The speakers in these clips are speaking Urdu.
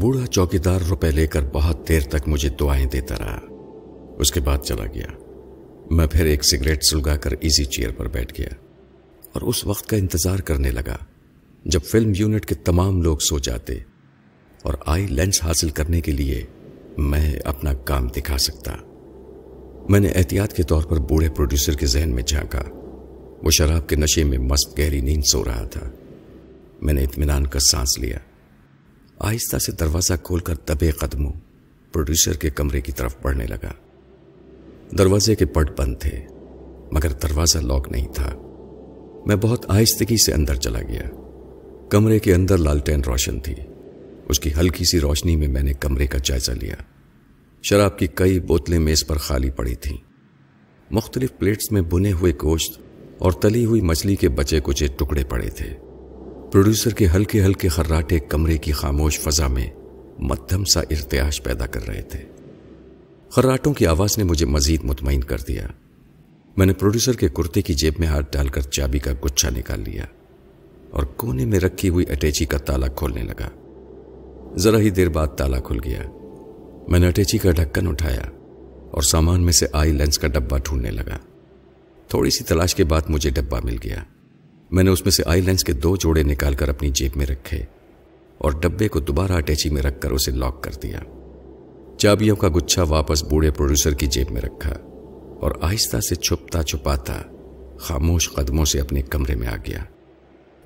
بوڑھا چوکیدار روپے لے کر بہت دیر تک مجھے دعائیں دیتا رہا۔ اس کے بعد چلا گیا۔ میں پھر ایک سگریٹ سلگا کر ایزی چیئر پر بیٹھ گیا اور اس وقت کا انتظار کرنے لگا جب فلم یونٹ کے تمام لوگ سو جاتے اور آئی لینس حاصل کرنے کے لیے میں اپنا کام دکھا سکتا۔ میں نے احتیاط کے طور پر بوڑھے پروڈیوسر کے ذہن میں جھانکا۔ وہ شراب کے نشے میں مست گہری نیند سو رہا تھا۔ میں نے اطمینان کا سانس لیا۔ آہستہ سے دروازہ کھول کر دبے قدموں پروڈیوسر کے کمرے کی طرف بڑھنے لگا۔ دروازے کے پٹ بند تھے، مگر دروازہ لاک نہیں تھا۔ میں بہت آہستگی سے اندر چلا گیا۔ کمرے کے اندر لالٹین روشن تھی۔ اس کی ہلکی سی روشنی میں میں نے کمرے کا جائزہ لیا۔ شراب کی کئی بوتلیں میز پر خالی پڑی تھیں۔ مختلف پلیٹس میں بنے ہوئے گوشت اور تلی ہوئی مچھلی کے بچے کچے ٹکڑے پڑے تھے۔ پروڈیوسر کے ہلکے ہلکے خراٹے کمرے کی خاموش فضا میں مدھم سا ارتیاش پیدا کر رہے تھے۔ خراٹوں کی آواز نے مجھے مزید مطمئن کر دیا۔ میں نے پروڈیوسر کے کرتے کی جیب میں ہاتھ ڈال کر چابی کا گچھا نکال لیا اور کونے میں رکھی ہوئی اٹیچی کا تالا کھولنے لگا۔ ذرا ہی دیر بعد تالا کھل گیا۔ میں نے اٹیچی کا ڈھکن اٹھایا اور سامان میں سے آئی لینس کا ڈبہ ڈھونڈنے لگا۔ تھوڑی سی تلاش کے بعد مجھے ڈبہ مل گیا۔ میں نے اس میں سے آئی لینس کے دو جوڑے نکال کر اپنی جیب میں رکھے اور ڈبے کو دوبارہ اٹیچی میں رکھ کر اسے لاک کر دیا۔ چابیوں کا گچھا واپس بوڑھے پروڈیوسر کی جیب میں رکھا اور آہستہ سے چھپتا چھپاتا خاموش قدموں سے اپنے کمرے میں آ گیا۔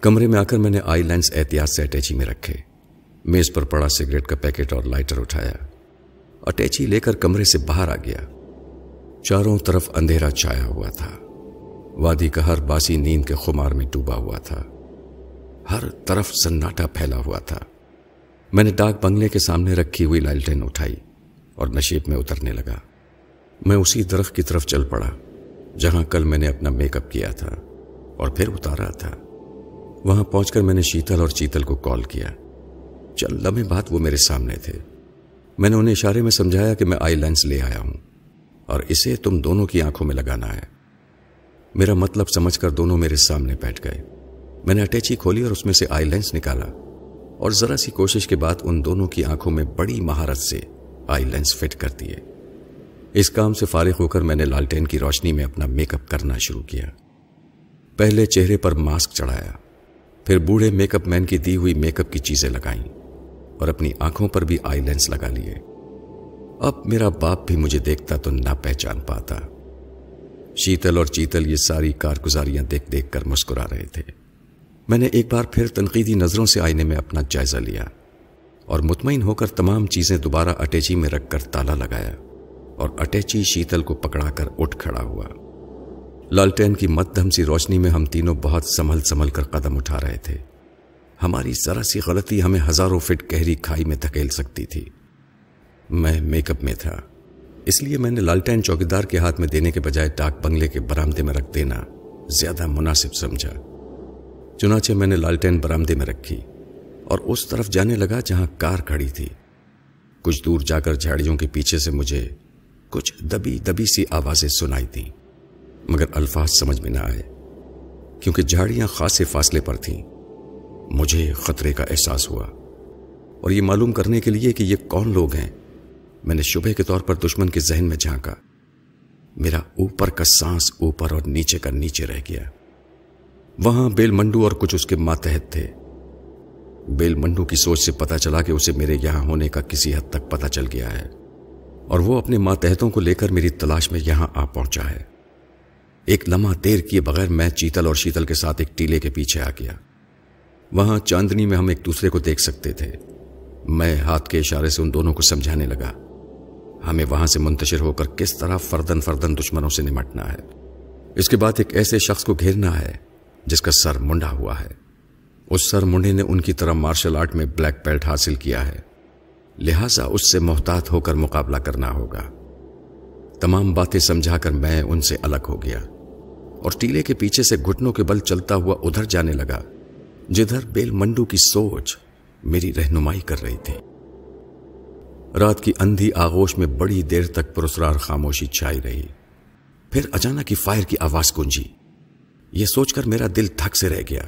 کمرے میں آ کر میں نے آئی لینس احتیاط سے اٹیچی میں رکھے۔ میز پر پڑا سگریٹ کا پیکٹ اور لائٹر اٹھایا۔ اٹیچی لے کر کمرے سے باہر آ گیا۔ چاروں طرف اندھیرا چھایا ہوا تھا۔ وادی کا ہر باسی نیند کے خمار میں ڈوبا ہوا تھا۔ ہر طرف سناٹا پھیلا ہوا تھا۔ میں نے ڈاک بنگلے کے سامنے رکھی ہوئی لالٹین اٹھائی اور نشیب میں اترنے لگا۔ میں اسی درخت کی طرف چل پڑا، جہاں کل میں نے اپنا میک اپ کیا تھا اور پھر اتارا تھا۔ وہاں پہنچ کر میں نے شیتل اور چیتل کو کال کیا۔ چل، لمحے بات وہ میرے سامنے تھے۔ میں نے انہیں اشارے میں سمجھایا کہ میں آئی لینس لے آیا ہوں اور اسے تم دونوں کی آنکھوں میں لگانا ہے۔ میرا مطلب سمجھ کر دونوں میرے سامنے بیٹھ گئے۔ میں نے اٹیچی کھولی اور اس میں سے آئی لینس نکالا۔ اور ذرا سی کوشش کے بعد ان دونوں کی آنکھوں میں بڑی مہارت سے آئی لینس فٹ کر دیے۔ اس کام سے فارغ ہو کر میں نے لالٹین کی روشنی میں اپنا میک اپ کرنا شروع کیا۔ پہلے چہرے پر ماسک چڑھایا، پھر بوڑھے میک اپ مین کی دی ہوئی میک اپ کی چیزیں لگائیں اور اپنی آنکھوں پر بھی آئی لینس لگا لیے۔ اب میرا باپ بھی مجھے دیکھتا تو نہ پہچان پاتا۔ شیتل اور چیتل یہ ساری کارگزاریاں دیکھ دیکھ کر مسکرا رہے تھے۔ میں نے ایک بار پھر تنقیدی نظروں سے آئینے میں اپنا جائزہ لیا اور مطمئن ہو کر تمام چیزیں دوبارہ اٹیچی میں رکھ کر تالا لگایا اور اٹیچی شیتل کو پکڑا کر اٹھ کھڑا ہوا۔ لالٹین کی مدھم سی روشنی میں ہم تینوں بہت سنبھل سنبھل کر قدم اٹھا رہے تھے۔ ہماری ذرا سی غلطی ہمیں ہزاروں فٹ گہری کھائی میں دھکیل سکتی تھی۔ میں میک اپ میں تھا۔ اس لیے میں نے لالٹین چوکیدار کے ہاتھ میں دینے کے بجائے ڈاک بنگلے کے برامدے میں رکھ دینا زیادہ مناسب سمجھا۔ چنانچہ میں نے لالٹین برامدے میں رکھی اور اس طرف جانے لگا جہاں کار کھڑی تھی۔ کچھ دور جا کر جھاڑیوں کے پیچھے سے مجھے کچھ دبی دبی سی آوازیں سنائی تھیں مگر الفاظ سمجھ میں نہ آئے، کیونکہ جھاڑیاں خاصے فاصلے پر تھیں۔ مجھے خطرے کا احساس ہوا اور یہ معلوم کرنے کے لیے کہ یہ کون لوگ ہیں۔ میں نے شبہ کے طور پر دشمن کے ذہن میں جھانکا۔ میرا اوپر کا سانس اوپر اور نیچے کا نیچے رہ گیا۔ وہاں بیل منڈو اور کچھ اس کے ماتحت تھے۔ بیل منڈو کی سوچ سے پتا چلا کہ اسے میرے یہاں ہونے کا کسی حد تک پتا چل گیا ہے۔ اور وہ اپنے ماتحتوں کو لے کر میری تلاش میں یہاں آ پہنچا ہے۔ ایک لمحہ دیر کیے بغیر میں چیتل اور شیتل کے ساتھ ایک ٹیلے کے پیچھے آ گیا۔ وہاں چاندنی میں ہم ایک دوسرے کو دیکھ سکتے تھے۔ میں ہاتھ کے اشارے سے ان دونوں کو سمجھانے لگا۔ ہمیں وہاں سے منتشر ہو کر کس طرح فردن فردن دشمنوں سے نمٹنا ہے۔ اس کے بعد ایک ایسے شخص کو گھیرنا ہے جس کا سر منڈا ہوا ہے۔ اس سر منڈے نے ان کی طرح مارشل آرٹ میں بلیک بیلٹ حاصل کیا ہے۔ لہذا اس سے محتاط ہو کر مقابلہ کرنا ہوگا۔ تمام باتیں سمجھا کر میں ان سے الگ ہو گیا۔ اور ٹیلے کے پیچھے سے گھٹنوں کے بل چلتا ہوا ادھر جانے لگا، جدھر بیل منڈو کی سوچ میری رہنمائی کر رہی تھی۔ رات کی اندھی آغوش میں بڑی دیر تک پرسرار خاموشی چھائی رہی۔ پھر اچانک ہی فائر کی آواز گونجی۔ یہ سوچ کر میرا دل تھک سے رہ گیا۔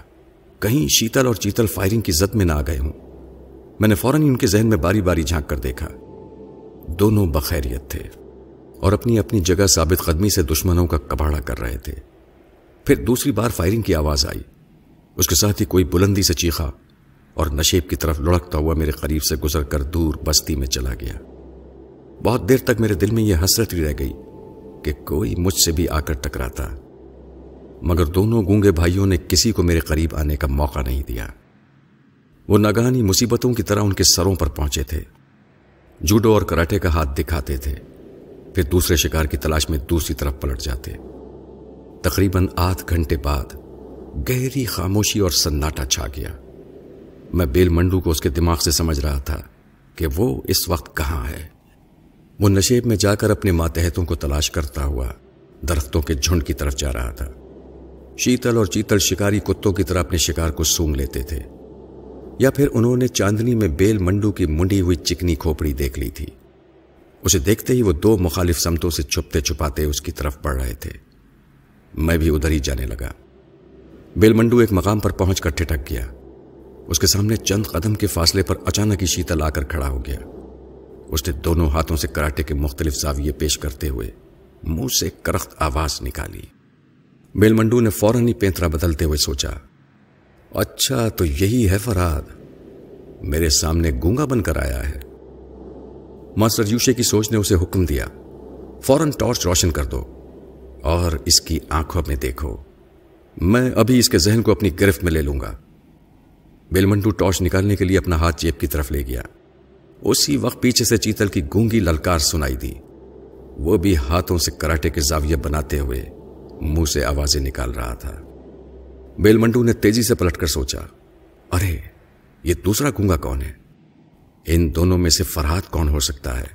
کہیں شیتل اور چیتل فائرنگ کی زد میں نہ آ گئے ہوں۔ میں نے فوراً ان کے ذہن میں باری باری جھانک کر دیکھا۔ دونوں بخیریت تھے اور اپنی اپنی جگہ ثابت قدمی سے دشمنوں کا کباڑا کر رہے تھے۔ پھر دوسری بار فائرنگ کی آواز آئی۔ اس کے ساتھ ہی کوئی بلندی سے چیخا۔ اور نشیب کی طرف لڑکتا ہوا میرے قریب سے گزر کر دور بستی میں چلا گیا۔ بہت دیر تک میرے دل میں یہ حسرت ہی رہ گئی کہ کوئی مجھ سے بھی آ کر ٹکراتا۔ مگر دونوں گونگے بھائیوں نے کسی کو میرے قریب آنے کا موقع نہیں دیا۔ وہ نگانی مصیبتوں کی طرح ان کے سروں پر پہنچے تھے۔ جوڈو اور کراٹے کا ہاتھ دکھاتے تھے۔ پھر دوسرے شکار کی تلاش میں دوسری طرف پلٹ جاتے۔ تقریباً آدھ گھنٹے بعد گہری خاموشی اور سناٹا چھا گیا۔ میں بیل منڈو کو اس کے دماغ سے سمجھ رہا تھا کہ وہ اس وقت کہاں ہے۔ وہ نشیب میں جا کر اپنے ماتحتوں کو تلاش کرتا ہوا درختوں کے جھنڈ کی طرف جا رہا تھا۔ شیتل اور چیتل شکاری کتوں کی طرح اپنے شکار کو سونگ لیتے تھے۔ یا پھر انہوں نے چاندنی میں بیل منڈو کی منڈی ہوئی چکنی کھوپڑی دیکھ لی تھی۔ اسے دیکھتے ہی وہ دو مخالف سمتوں سے چھپتے چھپاتے اس کی طرف بڑھ رہے تھے۔ میں بھی ادھر ہی جانے لگا۔ بیل منڈو ایک مقام پر پہنچ کر ٹھٹک گیا۔ اس کے سامنے چند قدم کے فاصلے پر اچانک ہی شیتل آ کر کھڑا ہو گیا۔ اس نے دونوں ہاتھوں سے کراٹے کے مختلف زاویے پیش کرتے ہوئے منہ سے کرخت آواز نکالی۔ بیل منڈو نے فوراً ہی پینترا بدلتے ہوئے سوچا اچھا تو یہی ہے فراد میرے سامنے گونگا بن کر آیا ہے۔ ماسٹر یوشے کی سوچ نے اسے حکم دیا، فوراً ٹارچ روشن کر دو اور اس کی آنکھوں میں دیکھو، میں ابھی اس کے ذہن کو اپنی گرفت میں لے لوں گا۔ بیل ٹارچ نکالنے کے لیے اپنا ہاتھ جیب کی طرف لے گیا۔ اسی وقت پیچھے سے چیتل کی گونگی للکار سنائی دی۔ وہ بھی ہاتھوں سے کراٹے کے زاویے بناتے ہوئے منہ سے آوازیں نکال رہا تھا۔ بیل منڈو نے تیزی سے پلٹ کر سوچا، ارے، یہ دوسرا گونگا کون ہے؟ ان دونوں میں سے فرحات کون ہو سکتا ہے؟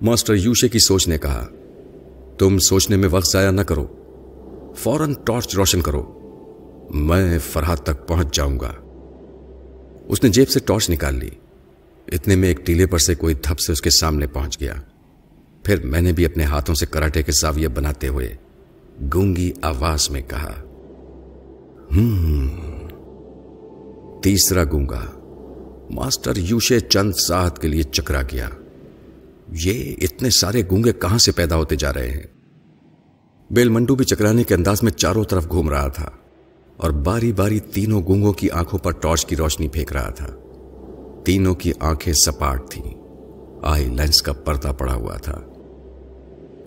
ماسٹر یوشے کی سوچ نے کہا، تم سوچنے میں وقت ضائع نہ کرو، فوراً ٹارچ روشن کرو، میں فرحات تک پہنچ جاؤں گا۔ اس نے جیب سے ٹارچ نکال لی۔ اتنے میں ایک ٹیلے پر سے کوئی دھپ سے اس کے سامنے پہنچ گیا۔ پھر میں نے بھی اپنے ہاتھوں سے کراٹے کے زاویے بناتے ہوئے گونگی آواز میں کہا تیسرا گونگا۔ ماسٹر یوشے چند ساتھ کے لیے چکرا گیا۔ یہ اتنے سارے گونگے کہاں سے پیدا ہوتے جا رہے ہیں؟ بیل منڈو بھی چکرانے کے انداز میں چاروں طرف گھوم رہا تھا۔ اور باری باری تینوں گونگوں کی آنکھوں پر ٹارچ کی روشنی پھینک رہا تھا۔ تینوں کی آنکھیں سپاٹ تھیں۔ آئی لینس کا پردہ پڑا ہوا تھا۔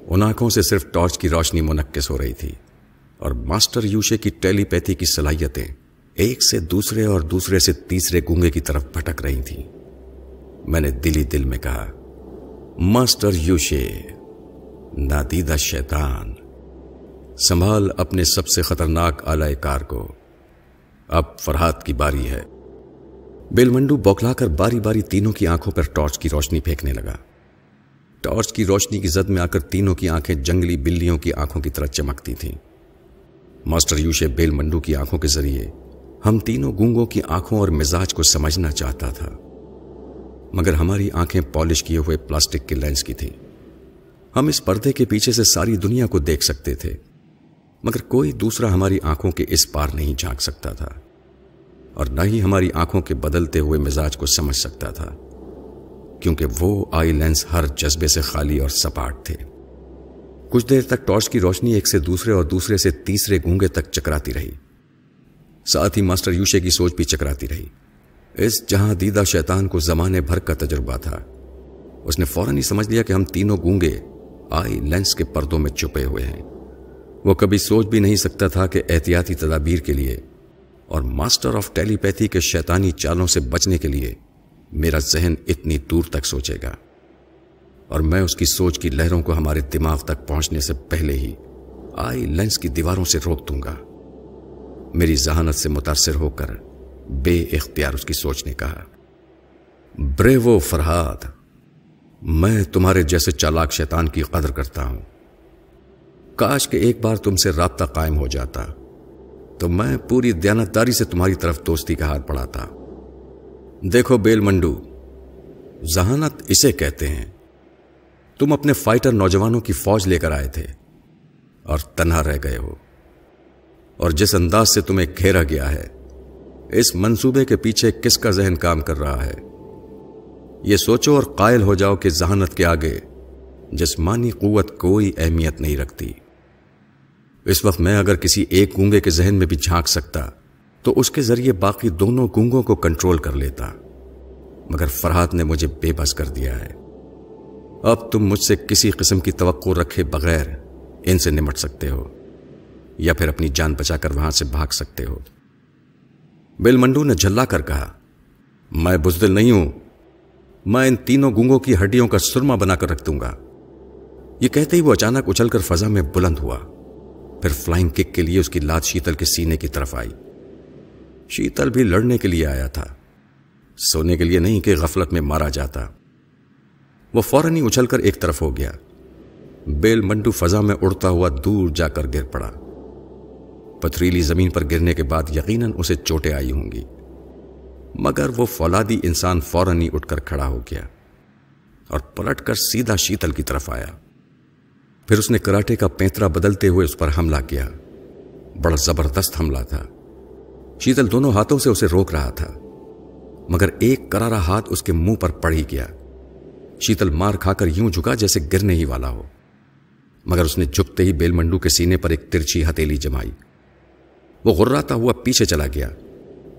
ان آنکھوں سے صرف ٹارچ کی روشنی منقص ہو رہی تھی۔ اور ماسٹر یوشے کی ٹیلی پیتھی کی صلاحیتیں ایک سے دوسرے اور دوسرے سے تیسرے گونگے کی طرف بھٹک رہی تھیں۔ میں نے دلی دل میں کہا، ماسٹر یوشے، نادیدہ شیطان سنبھال اپنے سب سے خطرناک آلائے کار کو۔ اب فرحات کی باری ہے۔ بیل منڈو بوکلا کر باری باری تینوں کی آنکھوں پر ٹارچ کی روشنی پھینکنے لگا۔ ٹارچ کی روشنی کی زد میں آ کر تینوں کی آنکھیں جنگلی بلیوں کی آنکھوں کی طرح چمکتی تھیں۔ ماسٹر یوشے بیل منڈو کی آنکھوں کے ذریعے ہم تینوں گونگوں کی آنکھوں اور مزاج کو سمجھنا چاہتا تھا۔ مگر ہماری آنکھیں پالش کیے ہوئے پلاسٹک کے لینس کی تھیں۔ ہم اس پردے کے پیچھے سے ساری دنیا کو دیکھ سکتے تھے۔ مگر کوئی دوسرا ہماری آنکھوں کے اس پار نہیں جھانک سکتا تھا، اور نہ ہی ہماری آنکھوں کے بدلتے ہوئے مزاج کو سمجھ سکتا تھا، کیونکہ وہ آئی لینس ہر جذبے سے خالی اور سپاٹ تھے۔ کچھ دیر تک ٹارچ کی روشنی ایک سے دوسرے اور دوسرے سے تیسرے گونگے تک چکراتی رہی۔ ساتھ ہی ماسٹر یوشے کی سوچ بھی چکراتی رہی۔ اس جہاں دیدہ شیطان کو زمانے بھر کا تجربہ تھا، اس نے فوراً ہی سمجھ لیا کہ ہم تینوں گونگے آئی لینس کے پردوں میں چھپے ہوئے ہیں۔ وہ کبھی سوچ بھی نہیں سکتا تھا کہ احتیاطی تدابیر کے لیے اور ماسٹر آف ٹیلی پیتھی کے شیطانی چالوں سے بچنے کے لیے میرا ذہن اتنی دور تک سوچے گا۔ اور میں اس کی سوچ کی لہروں کو ہمارے دماغ تک پہنچنے سے پہلے ہی آئی لینس کی دیواروں سے روک دوں گا۔ میری ذہانت سے متاثر ہو کر بے اختیار اس کی سوچ نے کہا بریو فرحاد میں تمہارے جیسے چالاک شیطان کی قدر کرتا ہوں۔ کاش کہ ایک بار تم سے رابطہ قائم ہو جاتا، تو میں پوری دیانتداری سے تمہاری طرف دوستی کا ہاتھ پڑھاتا دیکھو بیل منڈو، ذہانت اسے کہتے ہیں، تم اپنے فائٹر نوجوانوں کی فوج لے کر آئے تھے اور تنہا رہ گئے ہو۔ اور جس انداز سے تمہیں گھیرا گیا ہے، اس منصوبے کے پیچھے کس کا ذہن کام کر رہا ہے؟ یہ سوچو اور قائل ہو جاؤ کہ ذہانت کے آگے جسمانی قوت کوئی اہمیت نہیں رکھتی۔ اس وقت میں اگر کسی ایک گونگے کے ذہن میں بھی جھانک سکتا، تو اس کے ذریعے باقی دونوں گونگوں کو کنٹرول کر لیتا۔ مگر فرحات نے مجھے بے بس کر دیا ہے۔ اب تم مجھ سے کسی قسم کی توقع رکھے بغیر ان سے نمٹ سکتے ہو، یا پھر اپنی جان بچا کر وہاں سے بھاگ سکتے ہو۔ بل منڈو نے جھلا کر کہا، میں بزدل نہیں ہوں۔ میں ان تینوں گونگوں کی ہڈیوں کا سرما بنا کر رکھ دوں گا۔ یہ کہتے ہی وہ اچانک اچھل کر فضا میں بلند ہوا۔ پھر فلائنگ کک کے لیے اس کی لات شیتل کے سینے کی طرف آئی۔ شیتل بھی لڑنے کے لیے آیا تھا۔ سونے کے لیے نہیں کہ غفلت میں مارا جاتا۔ وہ فوراً ہی اچھل کر ایک طرف ہو گیا۔ بیل منڈو فضا میں اڑتا ہوا دور جا کر گر پڑا۔ پتھریلی زمین پر گرنے کے بعد یقیناً اسے چوٹیں آئی ہوں گی۔ مگر وہ فولادی انسان فوراً ہی اٹھ کر کھڑا ہو گیا اور پلٹ کر سیدھا شیتل کی طرف آیا۔ پھر اس نے کراٹے کا پینترا بدلتے ہوئے اس پر حملہ کیا۔ بڑا زبردست حملہ تھا۔ شیتل دونوں ہاتھوں سے اسے روک رہا تھا۔ مگر ایک کرارا ہاتھ اس کے منہ پر پڑ ہی گیا۔ شیتل مار کھا کر یوں جھکا جیسے گرنے ہی والا ہو۔ مگر اس نے جھکتے ہی بیل منڈو کے سینے پر ایک ترچھی ہتیلی جمائی۔ وہ غراتا ہوا پیچھے چلا گیا۔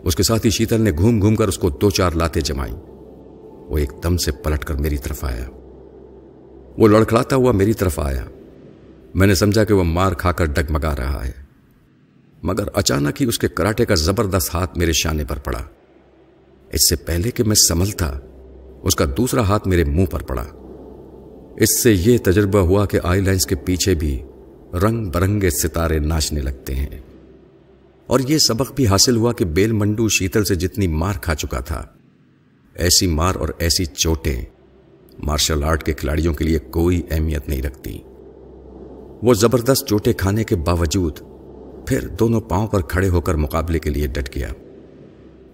اس کے ساتھ ہی شیتل نے گھوم گھوم کر اس کو دو چار لاتے جمائی وہ ایک دم سے پلٹ کر میری طرف آیا۔ وہ لڑکڑاتا ہوا میری طرف آیا۔ میں نے سمجھا کہ وہ مار کھا کر ڈگمگا رہا ہے۔ مگر اچانک ہی اس کے کراٹے کا زبردست ہاتھ میرے شانے پر پڑا۔ اس سے پہلے کہ میں سملتا اس کا دوسرا ہاتھ میرے منہ پر پڑا۔ اس سے یہ تجربہ ہوا کہ آئی لائنس کے پیچھے بھی رنگ برنگے ستارے ناچنے لگتے ہیں۔ اور یہ سبق بھی حاصل ہوا کہ بیل منڈو شیتل سے جتنی مار کھا چکا تھا، ایسی مار اور ایسی چوٹیں مارشل آرٹ کے کھلاڑیوں کے لیے کوئی اہمیت نہیں رکھتی۔ وہ زبردست چوٹے کھانے کے باوجود پھر دونوں پاؤں پر کھڑے ہو کر مقابلے کے لیے ڈٹ گیا۔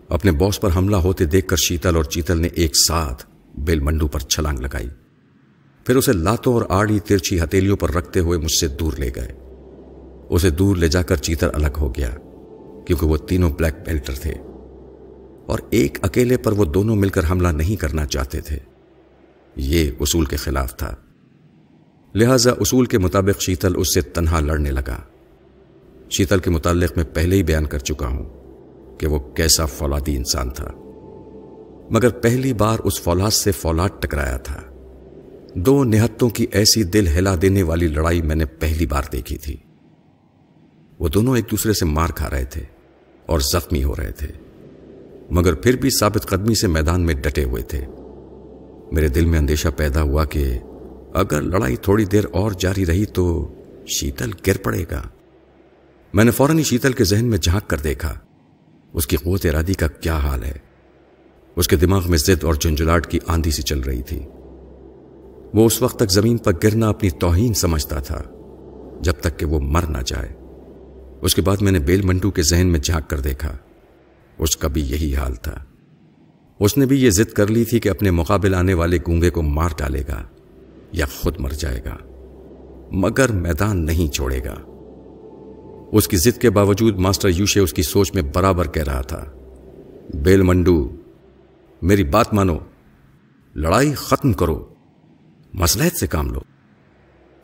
اپنے باس پر حملہ ہوتے دیکھ کر شیتل اور چیتل نے ایک ساتھ بیل منڈو پر چھلانگ لگائی۔ پھر اسے لاتوں اور آڑی ترچھی ہتیلیوں پر رکھتے ہوئے مجھ سے دور لے گئے۔ اسے دور لے جا کر چیتل الگ ہو گیا، کیونکہ وہ تینوں بلیک بیلٹر تھے۔ اور ایک اکیلے پر وہ دونوں مل کر حملہ نہیں کرنا چاہتے تھے۔ یہ اصول کے خلاف تھا۔ لہذا اصول کے مطابق شیتل اس سے تنہا لڑنے لگا۔ شیتل کے متعلق میں پہلے ہی بیان کر چکا ہوں کہ وہ کیسا فولادی انسان تھا۔ مگر پہلی بار اس فولاد سے فولاد ٹکرایا تھا۔ دو نہتوں کی ایسی دل ہلا دینے والی لڑائی میں نے پہلی بار دیکھی تھی۔ وہ دونوں ایک دوسرے سے مار کھا رہے تھے اور زخمی ہو رہے تھے۔ مگر پھر بھی ثابت قدمی سے میدان میں ڈٹے ہوئے تھے۔ میرے دل میں اندیشہ پیدا ہوا کہ اگر لڑائی تھوڑی دیر اور جاری رہی تو شیتل گر پڑے گا۔ میں نے فوراً ہی شیتل کے ذہن میں جھانک کر دیکھا۔ اس کی قوت ارادی کا کیا حال ہے؟ اس کے دماغ میں زد اور جنجلاٹ کی آندھی سی چل رہی تھی۔ وہ اس وقت تک زمین پر گرنا اپنی توہین سمجھتا تھا، جب تک کہ وہ مر نہ جائے۔ اس کے بعد میں نے بیل منٹو کے ذہن میں جھانک کر دیکھا۔ اس کا بھی یہی حال تھا۔ اس نے بھی یہ ضد کر لی تھی کہ اپنے مقابل آنے والے گونگے کو مار ڈالے گا یا خود مر جائے گا، مگر میدان نہیں چھوڑے گا۔ اس کی ضد کے باوجود ماسٹر یوشے اس کی سوچ میں برابر کہہ رہا تھا، بیل منڈو، میری بات مانو، لڑائی ختم کرو مسلحت سے کام لو۔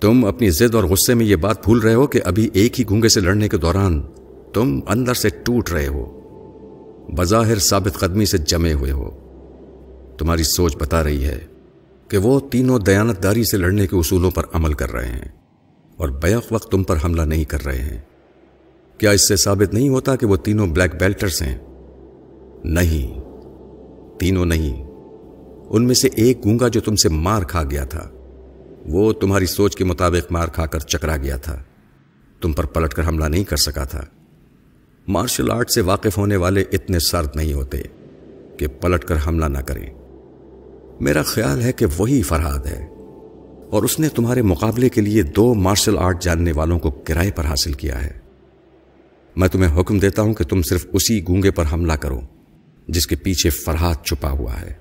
تم اپنی ضد اور غصے میں یہ بات بھول رہے ہو کہ ابھی ایک ہی گونگے سے لڑنے کے دوران تم اندر سے ٹوٹ رہے ہو۔ بظاہر ثابت قدمی سے جمے ہوئے ہو۔ تمہاری سوچ بتا رہی ہے کہ وہ تینوں دیانت داری سے لڑنے کے اصولوں پر عمل کر رہے ہیں اور بیک وقت تم پر حملہ نہیں کر رہے ہیں۔ کیا اس سے ثابت نہیں ہوتا کہ وہ تینوں بلیک بیلٹرز ہیں؟ نہیں، تینوں نہیں۔ ان میں سے ایک گونگا جو تم سے مار کھا گیا تھا، وہ تمہاری سوچ کے مطابق مار کھا کر چکرا گیا تھا۔ تم پر پلٹ کر حملہ نہیں کر سکا تھا۔ مارشل آرٹ سے واقف ہونے والے اتنے سرد نہیں ہوتے کہ پلٹ کر حملہ نہ کریں۔ میرا خیال ہے کہ وہی فرحاد ہے۔ اور اس نے تمہارے مقابلے کے لیے دو مارشل آرٹ جاننے والوں کو کرائے پر حاصل کیا ہے۔ میں تمہیں حکم دیتا ہوں کہ تم صرف اسی گونگے پر حملہ کرو جس کے پیچھے فرحاد چھپا ہوا ہے۔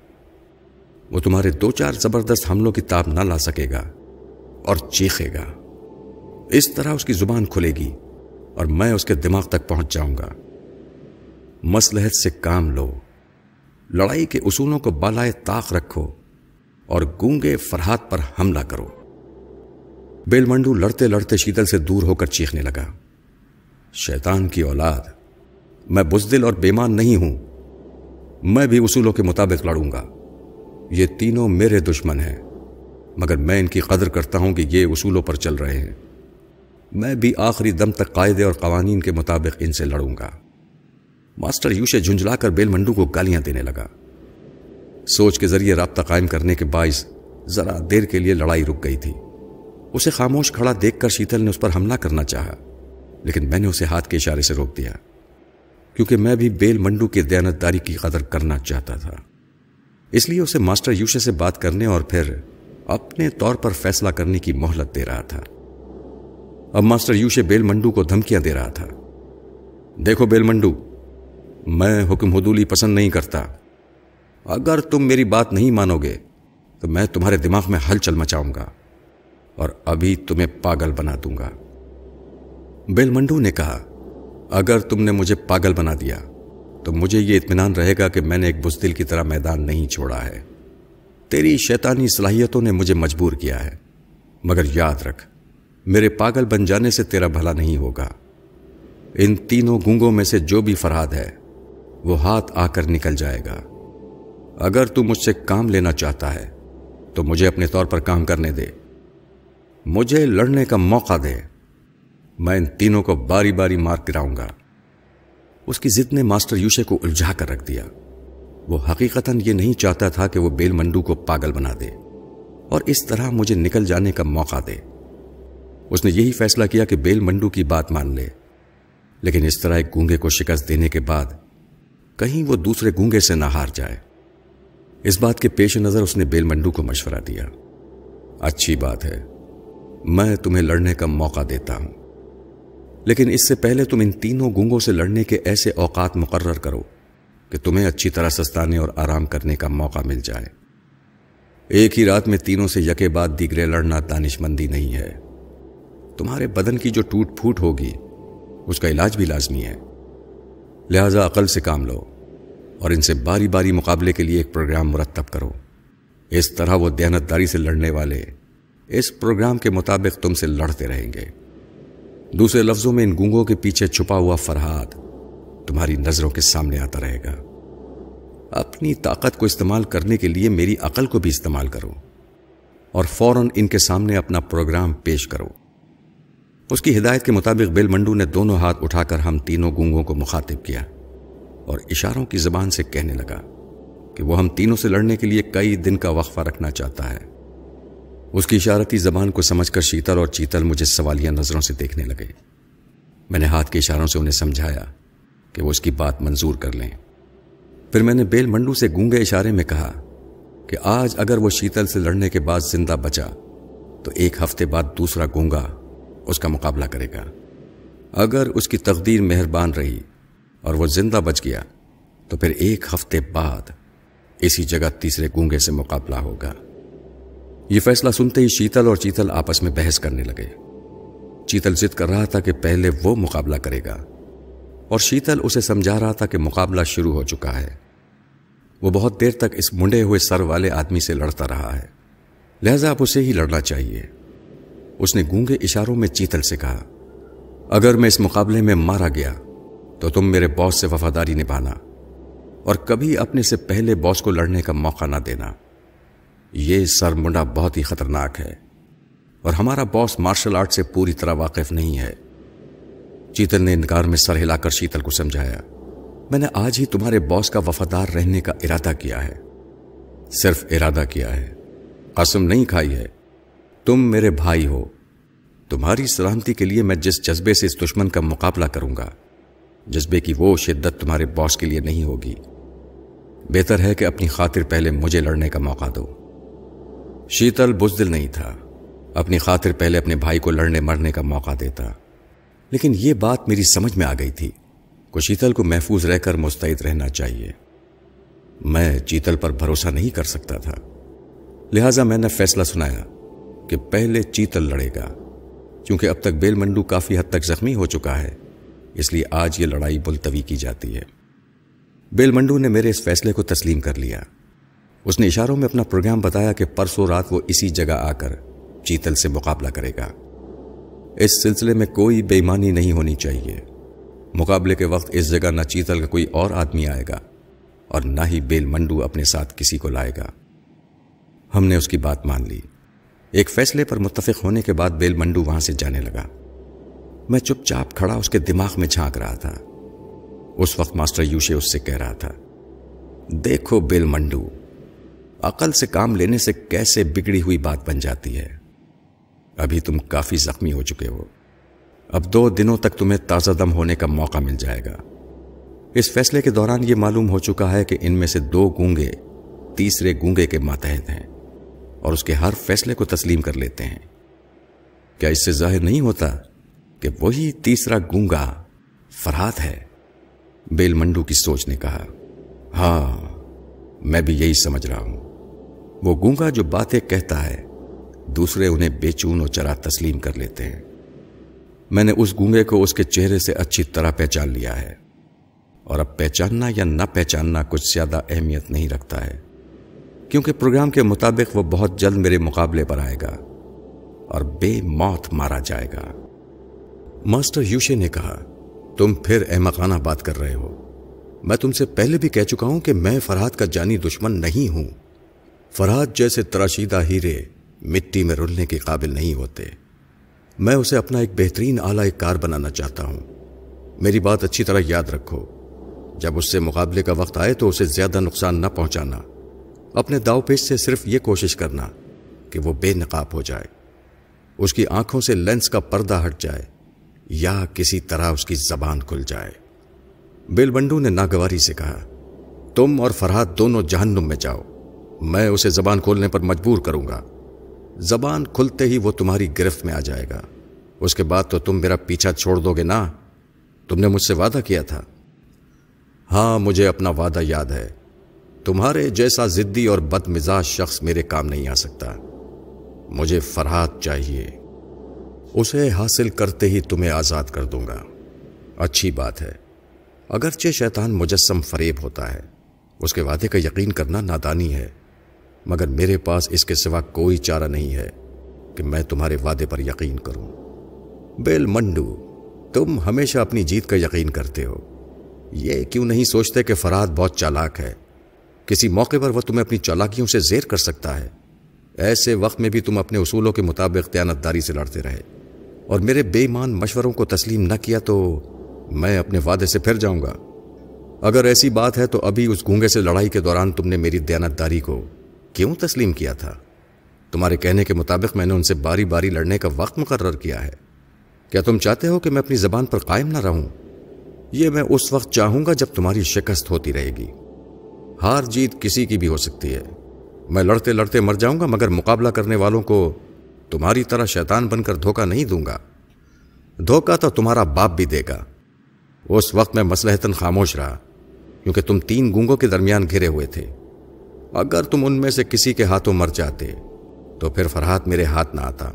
وہ تمہارے دو چار زبردست حملوں کی تاب نہ لا سکے گا اور چیخے گا۔ اس طرح اس کی زبان کھلے گی۔ اور میں اس کے دماغ تک پہنچ جاؤں گا۔ مسلحت سے کام لو۔ لڑائی کے اصولوں کو بالائے طاق رکھو اور گونگے فرحات پر حملہ کرو۔ بیل منڈو لڑتے لڑتے شیتل سے دور ہو کر چیخنے لگا۔ شیطان کی اولاد، میں بزدل اور بیمان نہیں ہوں۔ میں بھی اصولوں کے مطابق لڑوں گا۔ یہ تینوں میرے دشمن ہیں، مگر میں ان کی قدر کرتا ہوں کہ یہ اصولوں پر چل رہے ہیں۔ میں بھی آخری دم تک قاعدے اور قوانین کے مطابق ان سے لڑوں گا۔ ماسٹر یوشے جھنجلا کر بیل منڈو کو گالیاں دینے لگا۔ سوچ کے ذریعے رابطہ قائم کرنے کے باعث ذرا دیر کے لیے لڑائی رک گئی تھی۔ اسے خاموش کھڑا دیکھ کر شیتل نے اس پر حملہ کرنا چاہا، لیکن میں نے اسے ہاتھ کے اشارے سے روک دیا۔ کیونکہ میں بھی بیل منڈو کی دیانتداری کی قدر کرنا چاہتا تھا۔ اس لیے اسے ماسٹر یوشے سے بات کرنے اور پھر اپنے طور پر فیصلہ کرنے کی مہلت دے رہا تھا۔ اب ماسٹر یوشے بیل منڈو کو دھمکیاں دے رہا تھا۔ دیکھو بیل منڈو میں حکم حدولی پسند نہیں کرتا۔ اگر تم میری بات نہیں مانو گے، تو میں تمہارے دماغ میں ہلچل مچاؤں گا اور ابھی تمہیں پاگل بنا دوں گا۔ بیل منڈو نے کہا، اگر تم نے مجھے پاگل بنا دیا، تو مجھے یہ اطمینان رہے گا کہ میں نے ایک بزدل کی طرح میدان نہیں چھوڑا ہے۔ تیری شیطانی صلاحیتوں نے مجھے مجبور کیا ہے، مگر یاد رکھ میرے پاگل بن جانے سے تیرا بھلا نہیں ہوگا۔ ان تینوں گونگوں میں سے جو بھی فراد ہے، وہ ہاتھ آ کر نکل جائے گا۔ اگر تو مجھ سے کام لینا چاہتا ہے، تو مجھے اپنے طور پر کام کرنے دے۔ مجھے لڑنے کا موقع دے۔ میں ان تینوں کو باری باری مار گراؤں گا۔ اس کی ضد نے ماسٹر یوشے کو الجھا کر رکھ دیا۔ وہ حقیقتاً یہ نہیں چاہتا تھا کہ وہ بیل منڈو کو پاگل بنا دے۔ اور اس طرح مجھے نکل جانے کا موقع دے۔ اس نے یہی فیصلہ کیا کہ بیل منڈو کی بات مان لے۔ لیکن اس طرح ایک گونگے کو شکست دینے کے بعد کہیں وہ دوسرے گونگے سے نہ ہار جائے۔ اس بات کے پیش نظر اس نے بیل منڈو کو مشورہ دیا۔ اچھی بات ہے، میں تمہیں لڑنے کا موقع دیتا ہوں۔ لیکن اس سے پہلے تم ان تینوں گونگوں سے لڑنے کے ایسے اوقات مقرر کرو کہ تمہیں اچھی طرح سستانے اور آرام کرنے کا موقع مل جائے۔ ایک ہی رات میں تینوں سے یکے بعد دیگرے لڑنا دانش مندی نہیں ہے۔ تمہارے بدن کی جو ٹوٹ پھوٹ ہوگی، اس کا علاج بھی لازمی ہے۔ لہذا عقل سے کام لو اور ان سے باری باری مقابلے کے لیے ایک پروگرام مرتب کرو۔ اس طرح وہ دیانتداری سے لڑنے والے اس پروگرام کے مطابق تم سے لڑتے رہیں گے۔ دوسرے لفظوں میں ان گونگوں کے پیچھے چھپا ہوا فرحاد تمہاری نظروں کے سامنے آتا رہے گا۔ اپنی طاقت کو استعمال کرنے کے لیے میری عقل کو بھی استعمال کرو اور فوراً ان کے سامنے اپنا پروگرام پیش کرو۔ اس کی ہدایت کے مطابق بیل منڈو نے دونوں ہاتھ اٹھا کر ہم تینوں گونگوں کو مخاطب کیا اور اشاروں کی زبان سے کہنے لگا کہ وہ ہم تینوں سے لڑنے کے لیے کئی دن کا وقفہ رکھنا چاہتا ہے۔ اس کی اشارتی زبان کو سمجھ کر شیتل اور چیتل مجھے سوالیہ نظروں سے دیکھنے لگے۔ میں نے ہاتھ کے اشاروں سے انہیں سمجھایا کہ وہ اس کی بات منظور کر لیں۔ پھر میں نے بیل منڈو سے گونگے اشارے میں کہا کہ آج اگر وہ شیتل سے لڑنے کے بعد زندہ بچا تو ایک ہفتے بعد دوسرا گونگا اس کا مقابلہ کرے گا۔ اگر اس کی تقدیر مہربان رہی اور وہ زندہ بچ گیا، تو پھر ایک ہفتے بعد اسی جگہ تیسرے گونگے سے مقابلہ ہوگا۔ یہ فیصلہ سنتے ہی شیتل اور چیتل آپس میں بحث کرنے لگے۔ چیتل ضد کر رہا تھا کہ پہلے وہ مقابلہ کرے گا، اور شیتل اسے سمجھا رہا تھا کہ مقابلہ شروع ہو چکا ہے۔ وہ بہت دیر تک اس منڈے ہوئے سر والے آدمی سے لڑتا رہا ہے۔ لہذا اب اسے ہی لڑنا چاہیے۔ اس نے گونگے اشاروں میں چیتل سے کہا، اگر میں اس مقابلے میں مارا گیا، تو تم میرے باس سے وفاداری نبھانا اور کبھی اپنے سے پہلے باس کو لڑنے کا موقع نہ دینا۔ یہ سر منڈا بہت ہی خطرناک ہے اور ہمارا باس مارشل آرٹ سے پوری طرح واقف نہیں ہے۔ چیتل نے انکار میں سر ہلا کر شیتل کو سمجھایا، میں نے آج ہی تمہارے باس کا وفادار رہنے کا ارادہ کیا ہے، صرف ارادہ کیا ہے، قسم نہیں کھائی ہے۔ تم میرے بھائی ہو۔ تمہاری سلامتی کے لیے میں جس جذبے سے اس دشمن کا مقابلہ کروں گا، جذبے کی وہ شدت تمہارے باس کے لیے نہیں ہوگی۔ بہتر ہے کہ اپنی خاطر پہلے مجھے لڑنے کا موقع دو۔ شیتل بزدل نہیں تھا، اپنی خاطر پہلے اپنے بھائی کو لڑنے مرنے کا موقع دیتا۔ لیکن یہ بات میری سمجھ میں آ گئی تھی کو شیتل کو محفوظ رہ کر مستعد رہنا چاہیے۔ میں چیتل پر بھروسہ نہیں کر سکتا تھا، لہذا میں نے فیصلہ سنایا۔ کہ پہلے چیتل لڑے گا، کیونکہ اب تک بیل منڈو کافی حد تک زخمی ہو چکا ہے، اس لیے آج یہ لڑائی ملتوی کی جاتی ہے۔ بیل منڈو نے میرے اس فیصلے کو تسلیم کر لیا۔ اس نے اشاروں میں اپنا پروگرام بتایا کہ پرسوں رات وہ اسی جگہ آ کر چیتل سے مقابلہ کرے گا۔ اس سلسلے میں کوئی بےمانی نہیں ہونی چاہیے۔ مقابلے کے وقت اس جگہ نہ چیتل کا کوئی اور آدمی آئے گا اور نہ ہی بیل منڈو اپنے ساتھ کسی کو لائے گا۔ ہم نے اس کی بات مان لی۔ ایک فیصلے پر متفق ہونے کے بعد بیل منڈو وہاں سے جانے لگا۔ میں چپ چاپ کھڑا اس کے دماغ میں جھانک رہا تھا۔ اس وقت ماسٹر یوشے اس سے کہہ رہا تھا، دیکھو بیل منڈو، عقل سے کام لینے سے کیسے بگڑی ہوئی بات بن جاتی ہے؟ ابھی تم کافی زخمی ہو چکے ہو۔ اب دو دنوں تک تمہیں تازہ دم ہونے کا موقع مل جائے گا۔ اس فیصلے کے دوران یہ معلوم ہو چکا ہے کہ ان میں سے دو گونگے تیسرے گونگے کے ماتحت ہیں۔ اور اس کے ہر فیصلے کو تسلیم کر لیتے ہیں۔ کیا اس سے ظاہر نہیں ہوتا کہ وہی تیسرا گونگا فرحات ہے؟ بیل منڈو کی سوچ نے کہا ہاں میں بھی یہی سمجھ رہا ہوں۔ وہ گونگا جو باتیں کہتا ہے، دوسرے انہیں بے چون و چرا تسلیم کر لیتے ہیں۔ میں نے اس گونگے کو اس کے چہرے سے اچھی طرح پہچان لیا ہے۔ اور اب پہچاننا یا نہ پہچاننا کچھ زیادہ اہمیت نہیں رکھتا ہے۔ کیونکہ پروگرام کے مطابق وہ بہت جلد میرے مقابلے پر آئے گا اور بے موت مارا جائے گا۔ ماسٹر یوشے نے کہا، تم پھر احمقانہ بات کر رہے ہو۔ میں تم سے پہلے بھی کہہ چکا ہوں کہ میں فرحات کا جانی دشمن نہیں ہوں۔ فرحات جیسے تراشیدہ ہیرے مٹی میں رلنے کے قابل نہیں ہوتے۔ میں اسے اپنا ایک بہترین اعلی کار بنانا چاہتا ہوں۔ میری بات اچھی طرح یاد رکھو۔ جب اس سے مقابلے کا وقت آئے تو اسے زیادہ نقصان نہ پہنچانا۔ اپنے داؤ پیش سے صرف یہ کوشش کرنا کہ وہ بے نقاب ہو جائے۔ اس کی آنکھوں سے لینس کا پردہ ہٹ جائے یا کسی طرح اس کی زبان کھل جائے۔ بیل بنڈو نے ناگواری سے کہا، تم اور فرحات دونوں جہنم میں جاؤ۔ میں اسے زبان کھولنے پر مجبور کروں گا۔ زبان کھلتے ہی وہ تمہاری گرفت میں آ جائے گا۔ اس کے بعد تو تم میرا پیچھا چھوڑ دو گے نا؟ تم نے مجھ سے وعدہ کیا تھا۔ ہاں مجھے اپنا وعدہ یاد ہے۔ تمہارے جیسا ضدی اور بد مزاج شخص میرے کام نہیں آ سکتا۔ مجھے فرحات چاہیے۔ اسے حاصل کرتے ہی تمہیں آزاد کر دوں گا۔ اچھی بات ہے۔ اگرچہ شیطان مجسم فریب ہوتا ہے، اس کے وعدے کا یقین کرنا نادانی ہے۔ مگر میرے پاس اس کے سوا کوئی چارہ نہیں ہے کہ میں تمہارے وعدے پر یقین کروں۔ بیل منڈو، تم ہمیشہ اپنی جیت کا یقین کرتے ہو۔ یہ کیوں نہیں سوچتے کہ فراد بہت چالاک ہے؟ کسی موقع پر وہ تمہیں اپنی چالاکیوں سے زیر کر سکتا ہے۔ ایسے وقت میں بھی تم اپنے اصولوں کے مطابق دیانت داری سے لڑتے رہے۔ اور میرے بے ایمان مشوروں کو تسلیم نہ کیا تو میں اپنے وعدے سے پھر جاؤں گا۔ اگر ایسی بات ہے تو ابھی اس گونگے سے لڑائی کے دوران تم نے میری دیانت داری کو کیوں تسلیم کیا تھا؟ تمہارے کہنے کے مطابق میں نے ان سے باری باری لڑنے کا وقت مقرر کیا ہے۔ کیا تم چاہتے ہو کہ میں اپنی زبان پر قائم نہ رہوں؟ یہ میں اس وقت چاہوں گا جب تمہاری شکست ہوتی رہے گی۔ ہار جیت کسی کی بھی ہو سکتی ہے۔ میں لڑتے لڑتے مر جاؤں گا، مگر مقابلہ کرنے والوں کو تمہاری طرح شیطان بن کر دھوکہ نہیں دوں گا۔ دھوکہ تو تمہارا باپ بھی دے گا۔ اس وقت میں مسلحتن خاموش رہا، کیونکہ تم تین گونگوں کے درمیان گھرے ہوئے تھے۔ اگر تم ان میں سے کسی کے ہاتھوں مر جاتے، تو پھر فرحات میرے ہاتھ نہ آتا۔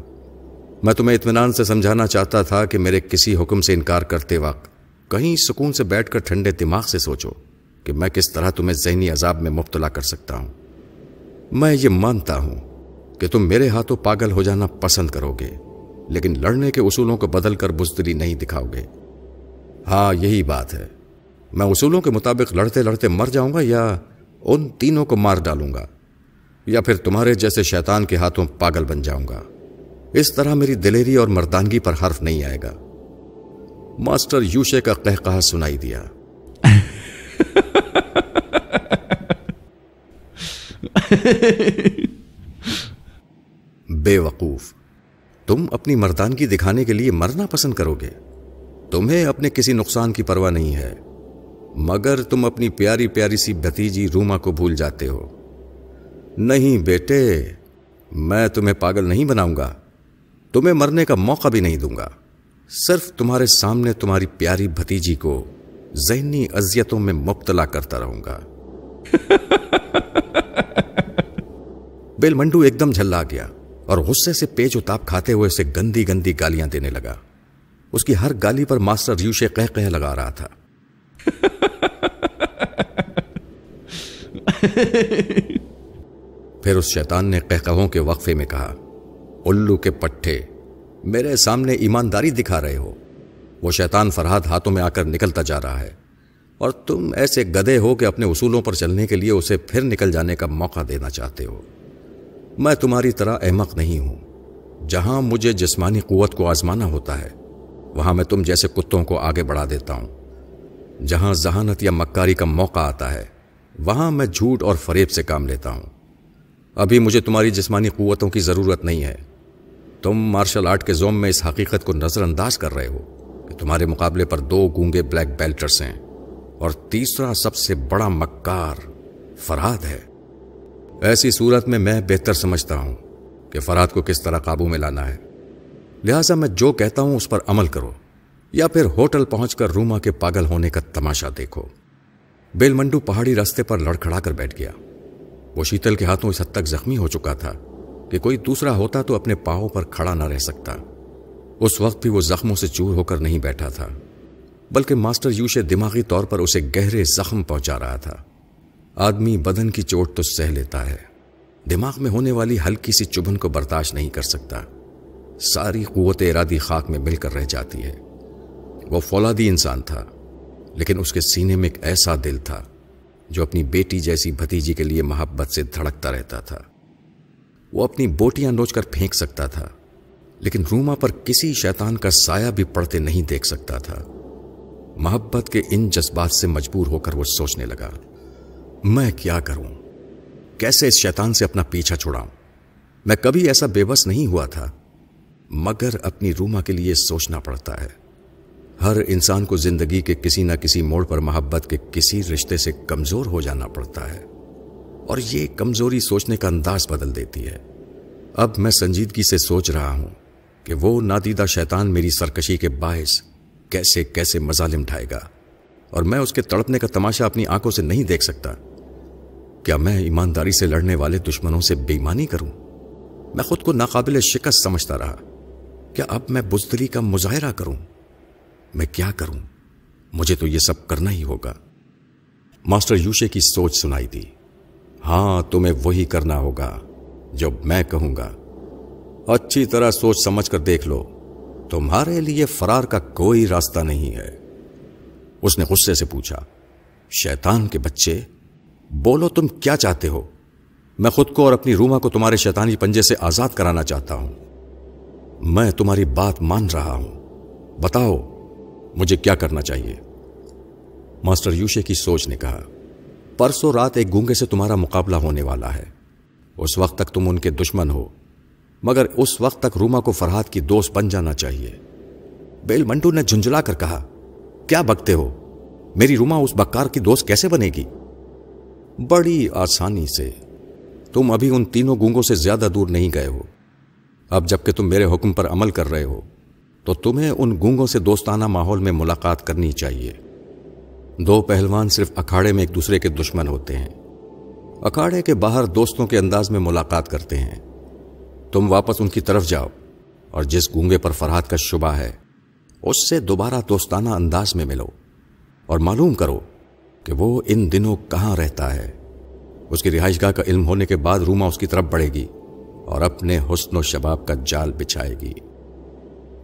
میں تمہیں اطمینان سے سمجھانا چاہتا تھا کہ میرے کسی حکم سے انکار کرتے وقت کہیں سکون سے بیٹھ کر ٹھنڈے دماغ سے سوچو۔ کہ میں کس طرح تمہیں ذہنی عذاب میں مبتلا کر سکتا ہوں۔ میں یہ مانتا ہوں کہ تم میرے ہاتھوں پاگل ہو جانا پسند کرو گے، لیکن لڑنے کے اصولوں کو بدل کر بزدلی نہیں دکھاؤ گے۔ ہاں یہی بات ہے۔ میں اصولوں کے مطابق لڑتے لڑتے مر جاؤں گا یا ان تینوں کو مار ڈالوں گا، یا پھر تمہارے جیسے شیطان کے ہاتھوں پاگل بن جاؤں گا۔ اس طرح میری دلیری اور مردانگی پر حرف نہیں آئے گا۔ ماسٹر یوشے کا کہا سنائی دیا۔ بے وقوف تم اپنی مردانگی دکھانے کے لیے مرنا پسند کرو گے تمہیں اپنے کسی نقصان کی پرواہ نہیں ہے مگر تم اپنی پیاری پیاری سی بھتیجی روما کو بھول جاتے ہو نہیں بیٹے میں تمہیں پاگل نہیں بناؤں گا تمہیں مرنے کا موقع بھی نہیں دوں گا صرف تمہارے سامنے تمہاری پیاری بھتیجی کو ذہنی اذیتوں میں مبتلا کرتا رہوں گا بیل منڈو ایک دم جھلا گیا اور غصے سے پیچ اتاپ کھاتے ہوئے اسے گندی گندی گالیاں دینے لگا۔ اس کی ہر گالی پر ماسٹر ریوشے کہہ کہہ لگا رہا تھا۔ پھر اس شیطان نے قہقہوں کے وقفے میں کہا، الو کے پٹھے، میرے سامنے ایمانداری دکھا رہے ہو۔ وہ شیطان فرحاد ہاتھوں میں آ کر نکلتا جا رہا ہے۔ اور تم ایسے گدے ہو کہ اپنے اصولوں پر چلنے کے لیے اسے پھر نکل جانے کا موقع دینا چاہتے ہو۔ میں تمہاری طرح احمق نہیں ہوں۔ جہاں مجھے جسمانی قوت کو آزمانا ہوتا ہے، وہاں میں تم جیسے کتوں کو آگے بڑھا دیتا ہوں۔ جہاں ذہانت یا مکاری کا موقع آتا ہے، وہاں میں جھوٹ اور فریب سے کام لیتا ہوں۔ ابھی مجھے تمہاری جسمانی قوتوں کی ضرورت نہیں ہے۔ تم مارشل آرٹ کے زوم میں اس حقیقت کو نظر انداز کر رہے ہو کہ تمہارے مقابلے پر دو گونگے بلیک بیلٹرس ہیں۔ اور تیسرا سب سے بڑا مکار فراد ہے۔ ایسی صورت میں میں بہتر سمجھتا ہوں کہ فراد کو کس طرح قابو میں لانا ہے۔ لہذا میں جو کہتا ہوں اس پر عمل کرو، یا پھر ہوٹل پہنچ کر روما کے پاگل ہونے کا تماشا دیکھو۔ بیل منڈو پہاڑی راستے پر لڑکھڑا کر بیٹھ گیا۔ وہ شیتل کے ہاتھوں اس حد تک زخمی ہو چکا تھا کہ کوئی دوسرا ہوتا تو اپنے پاؤں پر کھڑا نہ رہ سکتا۔ اس وقت بھی وہ زخموں سے چور ہو کر نہیں بیٹھا تھا، بلکہ ماسٹر یوشے دماغی طور پر اسے گہرے زخم پہنچا رہا تھا۔ آدمی بدن کی چوٹ تو سہ لیتا ہے۔ دماغ میں ہونے والی ہلکی سی چبھن کو برداشت نہیں کر سکتا۔ ساری قوت ارادی خاک میں مل کر رہ جاتی ہے۔ وہ فولادی انسان تھا، لیکن اس کے سینے میں ایک ایسا دل تھا جو اپنی بیٹی جیسی بھتیجی کے لیے محبت سے دھڑکتا رہتا تھا۔ وہ اپنی بوٹیاں نوچ کر پھینک سکتا تھا، لیکن روما پر کسی شیطان کا سایہ بھی پڑتے نہیں دیکھ سکتا تھا۔ محبت کے ان جذبات سے مجبور ہو کر وہ سوچنے لگا۔ میں کیا کروں؟ کیسے اس شیطان سے اپنا پیچھا چھڑاؤں؟ میں کبھی ایسا بے بس نہیں ہوا تھا، مگر اپنی روما کے لیے سوچنا پڑتا ہے۔ ہر انسان کو زندگی کے کسی نہ کسی موڑ پر محبت کے کسی رشتے سے کمزور ہو جانا پڑتا ہے۔ اور یہ کمزوری سوچنے کا انداز بدل دیتی ہے۔ اب میں سنجیدگی سے سوچ رہا ہوں کہ وہ نادیدہ شیطان میری سرکشی کے باعث کیسے کیسے مظالم ڈھائے گا۔ اور میں اس کے تڑپنے کا تماشا اپنی آنکھوں سے نہیں دیکھ سکتا۔ کیا میں ایمانداری سے لڑنے والے دشمنوں سے بےمانی کروں؟ میں خود کو ناقابل شکست سمجھتا رہا۔ کیا اب میں بزدلی کا مظاہرہ کروں؟ میں کیا کروں؟ مجھے تو یہ سب کرنا ہی ہوگا۔ ماسٹر یوشے کی سوچ سنائی دی۔ ہاں تمہیں وہی کرنا ہوگا جو میں کہوں گا۔ اچھی طرح سوچ سمجھ کر دیکھ لو۔ تمہارے لیے فرار کا کوئی راستہ نہیں ہے۔ اس نے غصے سے پوچھا، شیطان کے بچے بولو تم کیا چاہتے ہو؟ میں خود کو اور اپنی روما کو تمہارے شیطانی پنجے سے آزاد کرانا چاہتا ہوں۔ میں تمہاری بات مان رہا ہوں۔ بتاؤ، مجھے کیا کرنا چاہیے؟ ماسٹر یوشے کی سوچ نے کہا، پرسوں رات ایک گونگے سے تمہارا مقابلہ ہونے والا ہے۔ اس وقت تک تم ان کے دشمن ہو، مگر اس وقت تک روما کو فرحاد کی دوست بن جانا چاہیے۔ بیل منٹو نے جھنجلا کر کہا، کیا بکتے ہو؟ میری روما اس بکار کی دوست کیسے بنے گی؟ بڑی آسانی سے تم ابھی ان تینوں گونگوں سے زیادہ دور نہیں گئے ہو۔ اب جبکہ تم میرے حکم پر عمل کر رہے ہو، تو تمہیں ان گونگوں سے دوستانہ ماحول میں ملاقات کرنی چاہیے۔ دو پہلوان صرف اکھاڑے میں ایک دوسرے کے دشمن ہوتے ہیں۔ اکھاڑے کے باہر دوستوں کے انداز میں ملاقات کرتے ہیں۔ تم واپس ان کی طرف جاؤ، اور جس گونگے پر فرحات کا شبہ ہے، اس سے دوبارہ دوستانہ انداز میں ملو اور معلوم کرو کہ وہ ان دنوں کہاں رہتا ہے؟ اس کی رہائش گاہ کا علم ہونے کے بعد روما اس کی طرف بڑھے گی اور اپنے حسن و شباب کا جال بچھائے گی۔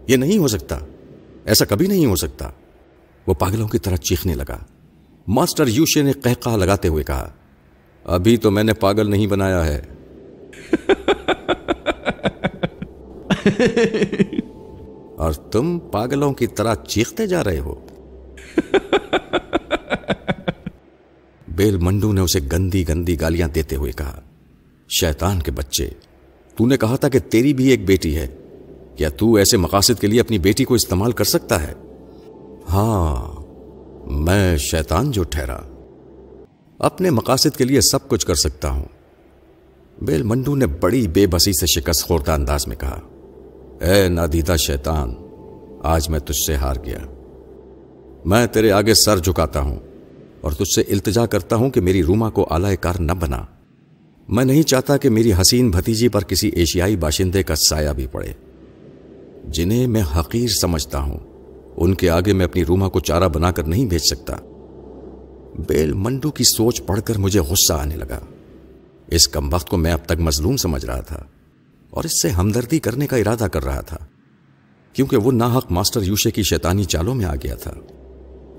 یہ نہیں ہو سکتا ایسا کبھی نہیں ہو سکتا۔ وہ پاگلوں کی طرح چیخنے لگا۔ ماسٹر یوشے نے قہقہ لگاتے ہوئے کہا ابھی تو میں نے پاگل نہیں بنایا ہے۔ اور تم پاگلوں کی طرح چیختے جا رہے ہو۔ بیل منڈو نے اسے گندی گندی گالیاں دیتے ہوئے کہا، شیطان کے بچے، تو نے کہا تھا کہ تیری بھی ایک بیٹی ہے، کیا تو ایسے مقاصد کے لیے اپنی بیٹی کو استعمال کر سکتا ہے؟ ہاں میں شیطان جو ٹھہرا، اپنے مقاصد کے لیے سب کچھ کر سکتا ہوں۔ بیل منڈو نے بڑی بے بسی سے شکست خوردہ انداز میں کہا، اے نادیدہ شیطان، آج میں تجھ سے ہار گیا۔ میں تیرے آگے سر جھکاتا ہوں۔ اور تجھ سے التجا کرتا ہوں کہ میری روما کو اعلی کار نہ بنا۔ میں نہیں چاہتا کہ میری حسین بھتیجی پر کسی ایشیائی باشندے کا سایہ بھی پڑے۔ جنہیں میں حقیر سمجھتا ہوں، ان کے آگے میں اپنی روما کو چارہ بنا کر نہیں بھیج سکتا۔ بیل منڈو کی سوچ پڑھ کر مجھے غصہ آنے لگا۔ اس کم وقت کو میں اب تک مظلوم سمجھ رہا تھا اور اس سے ہمدردی کرنے کا ارادہ کر رہا تھا، کیونکہ وہ ناحق ماسٹر یوشے کی شیطانی چالوں میں آ گیا تھا۔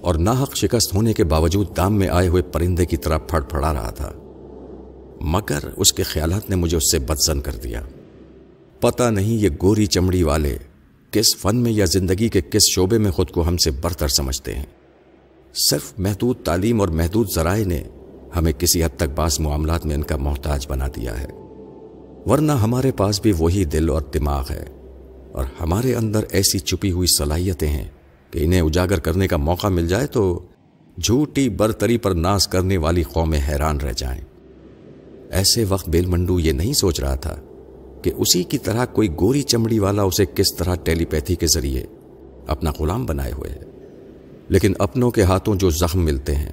اور ناحق شکست ہونے کے باوجود دام میں آئے ہوئے پرندے کی طرح پھڑ پھڑا رہا تھا۔ مگر اس کے خیالات نے مجھے اس سے بدزن کر دیا۔ پتہ نہیں یہ گوری چمڑی والے کس فن میں یا زندگی کے کس شعبے میں خود کو ہم سے برتر سمجھتے ہیں۔ صرف محدود تعلیم اور محدود ذرائع نے ہمیں کسی حد تک بعض معاملات میں ان کا محتاج بنا دیا ہے۔ ورنہ ہمارے پاس بھی وہی دل اور دماغ ہے اور ہمارے اندر ایسی چھپی ہوئی صلاحیتیں ہیں کہ انہیں اجاگر کرنے کا موقع مل جائے تو جھوٹی برتری پر ناس کرنے والی قومیں حیران رہ جائیں۔ ایسے وقت بیل منڈو یہ نہیں سوچ رہا تھا کہ اسی کی طرح کوئی گوری چمڑی والا اسے کس طرح ٹیلی پیتھی کے ذریعے اپنا غلام بنائے ہوئے ہے۔ لیکن اپنوں کے ہاتھوں جو زخم ملتے ہیں،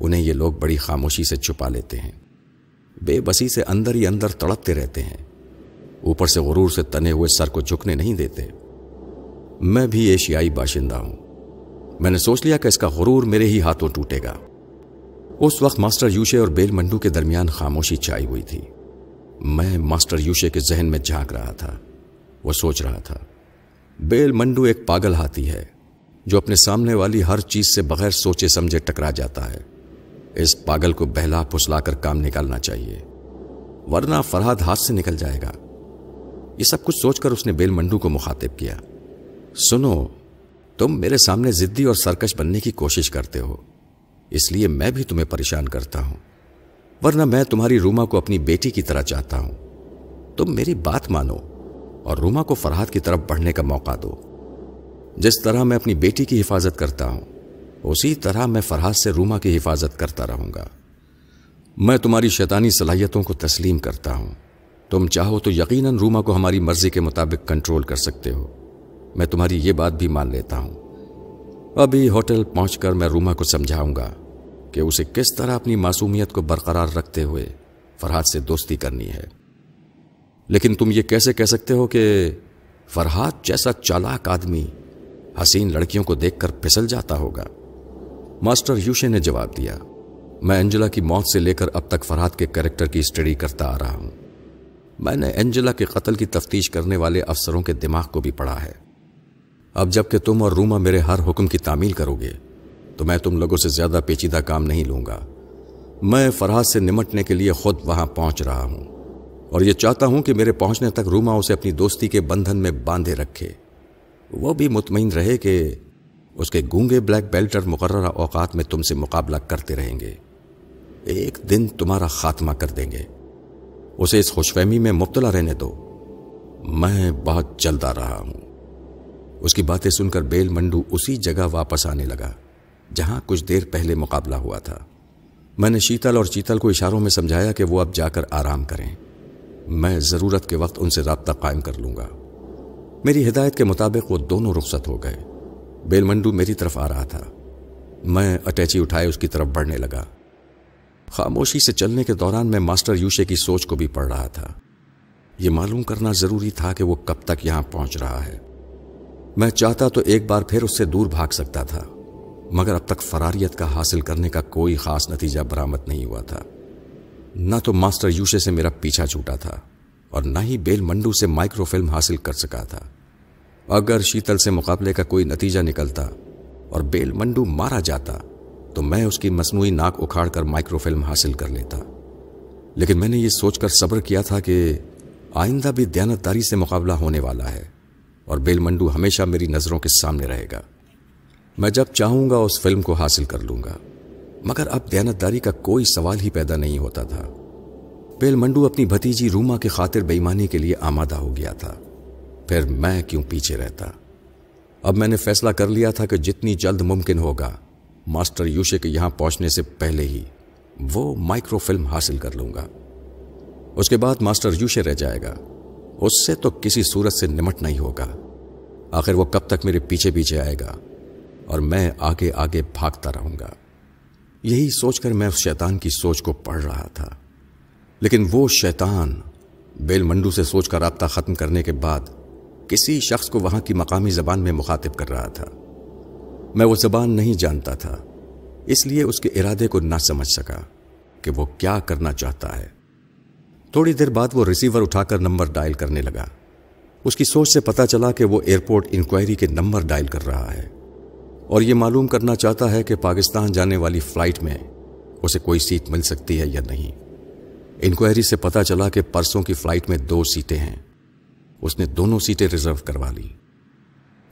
انہیں یہ لوگ بڑی خاموشی سے چھپا لیتے ہیں۔ بے بسی سے اندر ہی اندر تڑپتے رہتے ہیں۔ اوپر سے غرور سے تنے ہوئے سر کو جھکنے نہیں دیتے۔ میں بھی ایشیائی باشندہ ہوں۔ میں نے سوچ لیا کہ اس کا غرور میرے ہی ہاتھوں ٹوٹے گا۔ اس وقت ماسٹر یوشے اور بیل منڈو کے درمیان خاموشی چائی ہوئی تھی۔ میں ماسٹر یوشے کے ذہن میں جھانک رہا تھا۔ وہ سوچ رہا تھا، بیل منڈو ایک پاگل ہاتھی ہے جو اپنے سامنے والی ہر چیز سے بغیر سوچے سمجھے ٹکرا جاتا ہے۔ اس پاگل کو بہلا پھسلا کر کام نکالنا چاہیے، ورنہ فرحاد ہاتھ سے نکل جائے گا۔ یہ سب کچھ سوچ کر اس نے بیل منڈو کو مخاطب کیا۔ سنو، تم میرے سامنے ضدی اور سرکش بننے کی کوشش کرتے ہو، اس لیے میں بھی تمہیں پریشان کرتا ہوں۔ ورنہ میں تمہاری روما کو اپنی بیٹی کی طرح چاہتا ہوں۔ تم میری بات مانو اور روما کو فرحاد کی طرف بڑھنے کا موقع دو۔ جس طرح میں اپنی بیٹی کی حفاظت کرتا ہوں، اسی طرح میں فرحاد سے روما کی حفاظت کرتا رہوں گا۔ میں تمہاری شیطانی صلاحیتوں کو تسلیم کرتا ہوں۔ تم چاہو تو یقیناً روما کو ہماری مرضی کے مطابق کنٹرول کر سکتے ہو۔ میں تمہاری یہ بات بھی مان لیتا ہوں۔ ابھی ہوٹل پہنچ کر میں روما کو سمجھاؤں گا کہ اسے کس طرح اپنی معصومیت کو برقرار رکھتے ہوئے فرحاد سے دوستی کرنی ہے۔ لیکن تم یہ کیسے کہہ سکتے ہو کہ فرحاد جیسا چالاک آدمی حسین لڑکیوں کو دیکھ کر پھسل جاتا ہوگا؟ ماسٹر یوشے نے جواب دیا، میں انجلا کی موت سے لے کر اب تک فرحاد کے کریکٹر کی اسٹڈی کرتا آ رہا ہوں۔ میں نے انجلا کے قتل کی تفتیش کرنے والے افسروں کے دماغ کو بھی پڑھا ہے۔ اب جبکہ تم اور روما میرے ہر حکم کی تعمیل کرو گے، تو میں تم لوگوں سے زیادہ پیچیدہ کام نہیں لوں گا۔ میں فرحاد سے نمٹنے کے لیے خود وہاں پہنچ رہا ہوں۔ اور یہ چاہتا ہوں کہ میرے پہنچنے تک روما اسے اپنی دوستی کے بندھن میں باندھے رکھے۔ وہ بھی مطمئن رہے کہ اس کے گونگے بلیک بیلٹر مقررہ اوقات میں تم سے مقابلہ کرتے رہیں گے۔ ایک دن تمہارا خاتمہ کر دیں گے۔ اسے اس خوش فہمی میں مبتلا رہنے دو۔ میں بہت جلد آ رہا ہوں۔ اس کی باتیں سن کر بیل منڈو اسی جگہ واپس آنے لگا، جہاں کچھ دیر پہلے مقابلہ ہوا تھا۔ میں نے شیتل اور چیتل کو اشاروں میں سمجھایا کہ وہ اب جا کر آرام کریں۔ میں ضرورت کے وقت ان سے رابطہ قائم کر لوں گا۔ میری ہدایت کے مطابق وہ دونوں رخصت ہو گئے۔ بیل منڈو میری طرف آ رہا تھا۔ میں اٹیچی اٹھائے اس کی طرف بڑھنے لگا۔ خاموشی سے چلنے کے دوران میں ماسٹر یوشے کی سوچ کو بھی پڑھ رہا تھا۔ یہ معلوم کرنا ضروری تھا کہ وہ کب تک یہاں پہنچ رہا ہے۔ میں چاہتا تو ایک بار پھر اس سے دور بھاگ سکتا تھا، مگر اب تک فراریت کا حاصل کرنے کا کوئی خاص نتیجہ برآمد نہیں ہوا تھا۔ نہ تو ماسٹر یوشے سے میرا پیچھا چھوٹا تھا، اور نہ ہی بیل منڈو سے مائکرو فلم حاصل کر سکا تھا۔ اگر شیتل سے مقابلے کا کوئی نتیجہ نکلتا اور بیل منڈو مارا جاتا، تو میں اس کی مصنوعی ناک اکھاڑ کر مائکرو فلم حاصل کر لیتا۔ لیکن میں نے یہ سوچ کر صبر کیا تھا کہ آئندہ بھی دیانتداری سے مقابلہ ہونے والا ہے۔ اور بیل منڈو ہمیشہ میری نظروں کے سامنے رہے گا۔ میں جب چاہوں گا اس فلم کو حاصل کر لوں گا، مگر اب دیانتداری کا کوئی سوال ہی پیدا نہیں ہوتا تھا۔ بیل منڈو اپنی بھتیجی روما کی خاطر بےمانی کے لیے آمادہ ہو گیا تھا۔ پھر میں کیوں پیچھے رہتا؟ اب میں نے فیصلہ کر لیا تھا کہ جتنی جلد ممکن ہوگا، ماسٹر یوشے کے یہاں پہنچنے سے پہلے ہی وہ مائکرو فلم حاصل کر لوں گا۔ اس کے بعد ماسٹر یوشے رہ جائے گا۔ اس سے تو کسی صورت سے نمٹنا ہی ہوگا۔ آخر وہ کب تک میرے پیچھے پیچھے آئے گا اور میں آگے آگے بھاگتا رہوں گا۔ یہی سوچ کر میں اس شیطان کی سوچ کو پڑھ رہا تھا۔ لیکن وہ شیطان بیل منڈو سے سوچ کا رابطہ ختم کرنے کے بعد کسی شخص کو وہاں کی مقامی زبان میں مخاطب کر رہا تھا۔ میں وہ زبان نہیں جانتا تھا، اس لیے اس کے ارادے کو نہ سمجھ سکا کہ وہ کیا کرنا چاہتا ہے۔ تھوڑی دیر بعد وہ ریسیور اٹھا کر نمبر ڈائل کرنے لگا۔ اس کی سوچ سے پتا چلا کہ وہ ایئرپورٹ انکوائری کے نمبر ڈائل کر رہا ہے۔ اور یہ معلوم کرنا چاہتا ہے کہ پاکستان جانے والی فلائٹ میں اسے کوئی سیٹ مل سکتی ہے یا نہیں۔ انکوائری سے پتا چلا کہ پرسوں کی فلائٹ میں دو سیٹیں ہیں۔ اس نے دونوں سیٹیں ریزرو کروا لی۔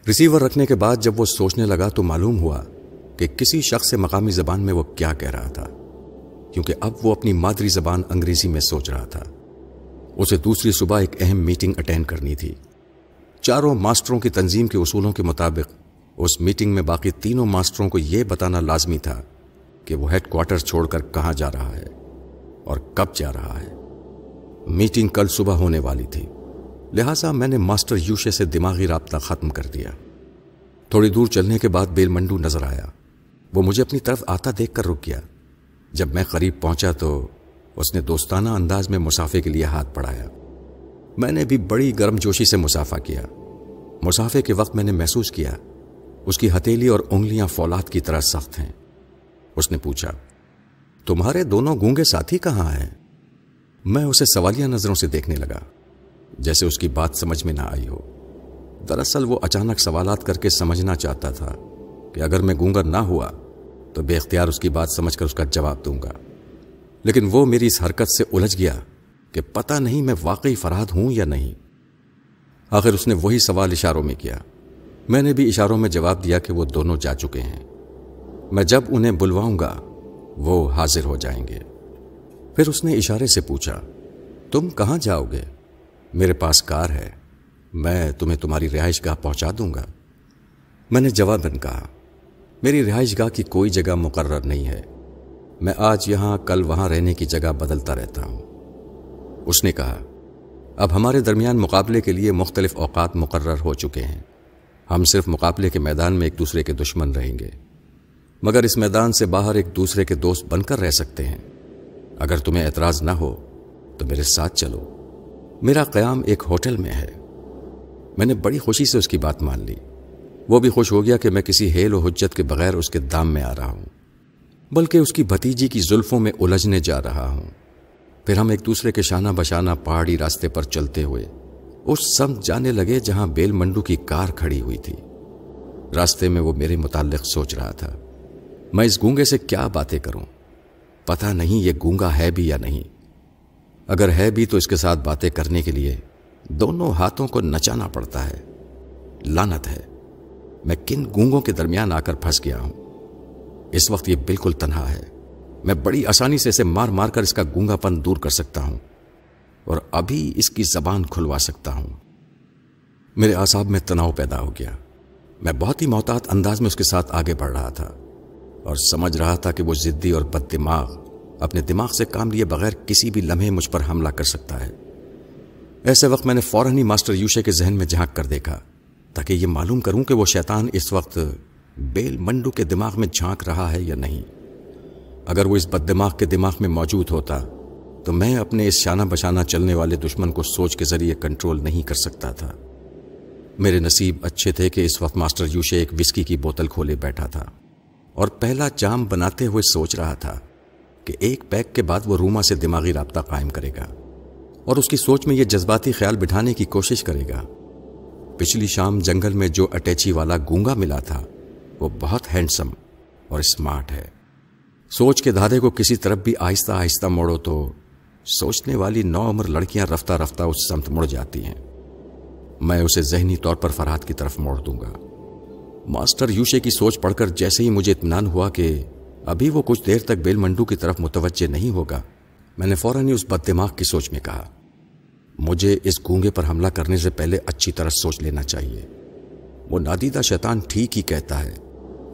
ریسیور رکھنے کے بعد جب وہ سوچنے لگا تو معلوم ہوا کہ کسی شخص سے مقامی زبان میں وہ کیا کہہ رہا تھا، کیونکہ اب وہ اپنی مادری زبان انگریزی میں سوچ رہا تھا۔ اسے دوسری صبح ایک اہم میٹنگ اٹینڈ کرنی تھی۔ چاروں ماسٹروں کی تنظیم کے اصولوں کے مطابق اس میٹنگ میں باقی تینوں ماسٹروں کو یہ بتانا لازمی تھا کہ وہ ہیڈ کوارٹر چھوڑ کر کہاں جا رہا ہے اور کب جا رہا ہے۔ میٹنگ کل صبح ہونے والی تھی۔ لہٰذا میں نے ماسٹر یوشے سے دماغی رابطہ ختم کر دیا۔ تھوڑی دور چلنے کے بعد بیل منڈو نظر آیا۔ وہ مجھے اپنی طرف آتا دیکھ کر رک گیا۔ جب میں قریب پہنچا تو اس نے دوستانہ انداز میں مسافے کے لیے ہاتھ بڑھایا۔ میں نے بھی بڑی گرم جوشی سے مسافہ کیا۔ مسافے کے وقت میں نے محسوس کیا، اس کی ہتیلی اور انگلیاں فولاد کی طرح سخت ہیں۔ اس نے پوچھا، تمہارے دونوں گونگے ساتھی کہاں ہیں؟ میں اسے سوالیہ نظروں سے دیکھنے لگا، جیسے اس کی بات سمجھ میں نہ آئی ہو۔ دراصل وہ اچانک سوالات کر کے سمجھنا چاہتا تھا کہ اگر میں گونگا نہ ہوا تو بے اختیار اس کی بات سمجھ کر اس کا جواب دوں گا۔ لیکن وہ میری اس حرکت سے الجھ گیا کہ پتہ نہیں میں واقعی فراد ہوں یا نہیں۔ آخر اس نے وہی سوال اشاروں میں کیا۔ میں نے بھی اشاروں میں جواب دیا کہ وہ دونوں جا چکے ہیں۔ میں جب انہیں بلواؤں گا، وہ حاضر ہو جائیں گے۔ پھر اس نے اشارے سے پوچھا، تم کہاں جاؤ گے؟ میرے پاس کار ہے، میں تمہیں تمہاری رہائش گاہ پہنچا دوں گا۔ میں نے جواباً کہا، میری رہائش گاہ کی کوئی جگہ مقرر نہیں ہے۔ میں آج یہاں کل وہاں رہنے کی جگہ بدلتا رہتا ہوں۔ اس نے کہا، اب ہمارے درمیان مقابلے کے لیے مختلف اوقات مقرر ہو چکے ہیں۔ ہم صرف مقابلے کے میدان میں ایک دوسرے کے دشمن رہیں گے، مگر اس میدان سے باہر ایک دوسرے کے دوست بن کر رہ سکتے ہیں۔ اگر تمہیں اعتراض نہ ہو، تو میرے ساتھ چلو۔ میرا قیام ایک ہوٹل میں ہے۔ میں نے بڑی خوشی سے اس کی بات مان لی۔ وہ بھی خوش ہو گیا کہ میں کسی ہیل و حجت کے بغیر اس کے دام میں آ رہا ہوں۔ بلکہ اس کی بھتیجی کی زلفوں میں الجھنے جا رہا ہوں۔ پھر ہم ایک دوسرے کے شانہ بشانہ پہاڑی راستے پر چلتے ہوئے اس سمت جانے لگے جہاں بیل منڈو کی کار کھڑی ہوئی تھی۔ راستے میں وہ میرے متعلق سوچ رہا تھا۔ میں اس گونگے سے کیا باتیں کروں؟ پتا نہیں یہ گونگا ہے بھی یا نہیں۔ اگر ہے بھی تو اس کے ساتھ باتیں کرنے کے لیے دونوں ہاتھوں کو نچانا پڑتا ہے۔ لانت ہے۔ میں کن گونگوں کے درمیان آ کر پھنس گیا ہوں؟ اس وقت یہ بالکل تنہا ہے۔ میں بڑی آسانی سے اسے مار مار کر اس کا گونگا پن دور کر سکتا ہوں اور ابھی اس کی زبان کھلوا سکتا ہوں۔ میرے آساب میں تناؤ پیدا ہو گیا۔ میں بہت ہی محتاط انداز میں اس کے ساتھ آگے بڑھ رہا تھا اور سمجھ رہا تھا کہ وہ ضدی اور بد دماغ اپنے دماغ سے کام لیے بغیر کسی بھی لمحے مجھ پر حملہ کر سکتا ہے۔ ایسے وقت میں نے فوراً ہی ماسٹر یوشے کے ذہن میں جھانک کر دیکھا تاکہ یہ معلوم کروں کہ وہ شیطان اس وقت بیل منڈو کے دماغ میں جھانک رہا ہے یا نہیں؟ اگر وہ اس بد دماغ کے دماغ میں موجود ہوتا، تو میں اپنے اس شانہ بشانہ چلنے والے دشمن کو سوچ کے ذریعے کنٹرول نہیں کر سکتا تھا۔ میرے نصیب اچھے تھے کہ اس وقت ماسٹر یوشے ایک وسکی کی بوتل کھولے بیٹھا تھا اور پہلا جام بناتے ہوئے سوچ رہا تھا کہ ایک پیک کے بعد وہ روما سے دماغی رابطہ قائم کرے گا اور اس کی سوچ میں یہ جذباتی خیال بٹھانے کی کوشش کرے گا۔ پچھلی شام جنگل میں جو اٹیچی والا گونگا ملا تھا وہ بہت ہینڈسم اور اسمارٹ ہے۔ سوچ کے دھادے کو کسی طرف بھی آہستہ آہستہ موڑو تو سوچنے والی نو عمر لڑکیاں رفتہ رفتہ اس سمت مڑ جاتی ہیں۔ میں اسے ذہنی طور پر فرحت کی طرف موڑ دوں گا۔ ماسٹر یوشے کی سوچ پڑھ کر جیسے ہی مجھے اطمینان ہوا کہ ابھی وہ کچھ دیر تک بیل منڈو کی طرف متوجہ نہیں ہوگا، میں نے فوراً ہی اس بد دماغ کی سوچ میں کہا، مجھے اس گونگے پر حملہ کرنے سے پہلے اچھی طرح سوچ لینا چاہیے۔ وہ نادیدہ شیطان ٹھیک ہی کہتا ہے۔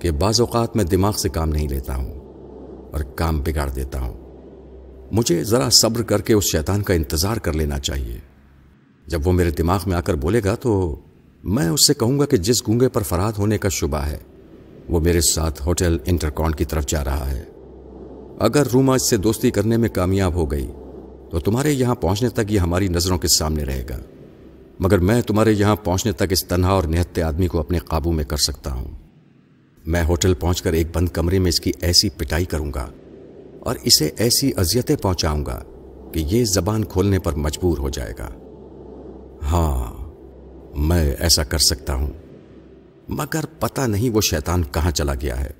کہ بعض اوقات میں دماغ سے کام نہیں لیتا ہوں اور کام بگاڑ دیتا ہوں۔ مجھے ذرا صبر کر کے اس شیطان کا انتظار کر لینا چاہیے۔ جب وہ میرے دماغ میں آ کر بولے گا تو میں اس سے کہوں گا کہ جس گونگے پر فراد ہونے کا شبہ ہے، وہ میرے ساتھ ہوٹل انٹرکون کی طرف جا رہا ہے۔ اگر روما اس سے دوستی کرنے میں کامیاب ہو گئی، تو تمہارے یہاں پہنچنے تک یہ ہماری نظروں کے سامنے رہے گا۔ مگر میں تمہارے یہاں پہنچنے تک اس تنہا اور نہتے آدمی کو اپنے قابو میں کر سکتا ہوں۔ میں ہوٹل پہنچ کر ایک بند کمرے میں اس کی ایسی پٹائی کروں گا اور اسے ایسی اذیتیں پہنچاؤں گا کہ یہ زبان کھولنے پر مجبور ہو جائے گا۔ ہاں میں ایسا کر سکتا ہوں، مگر پتہ نہیں وہ شیطان کہاں چلا گیا ہے۔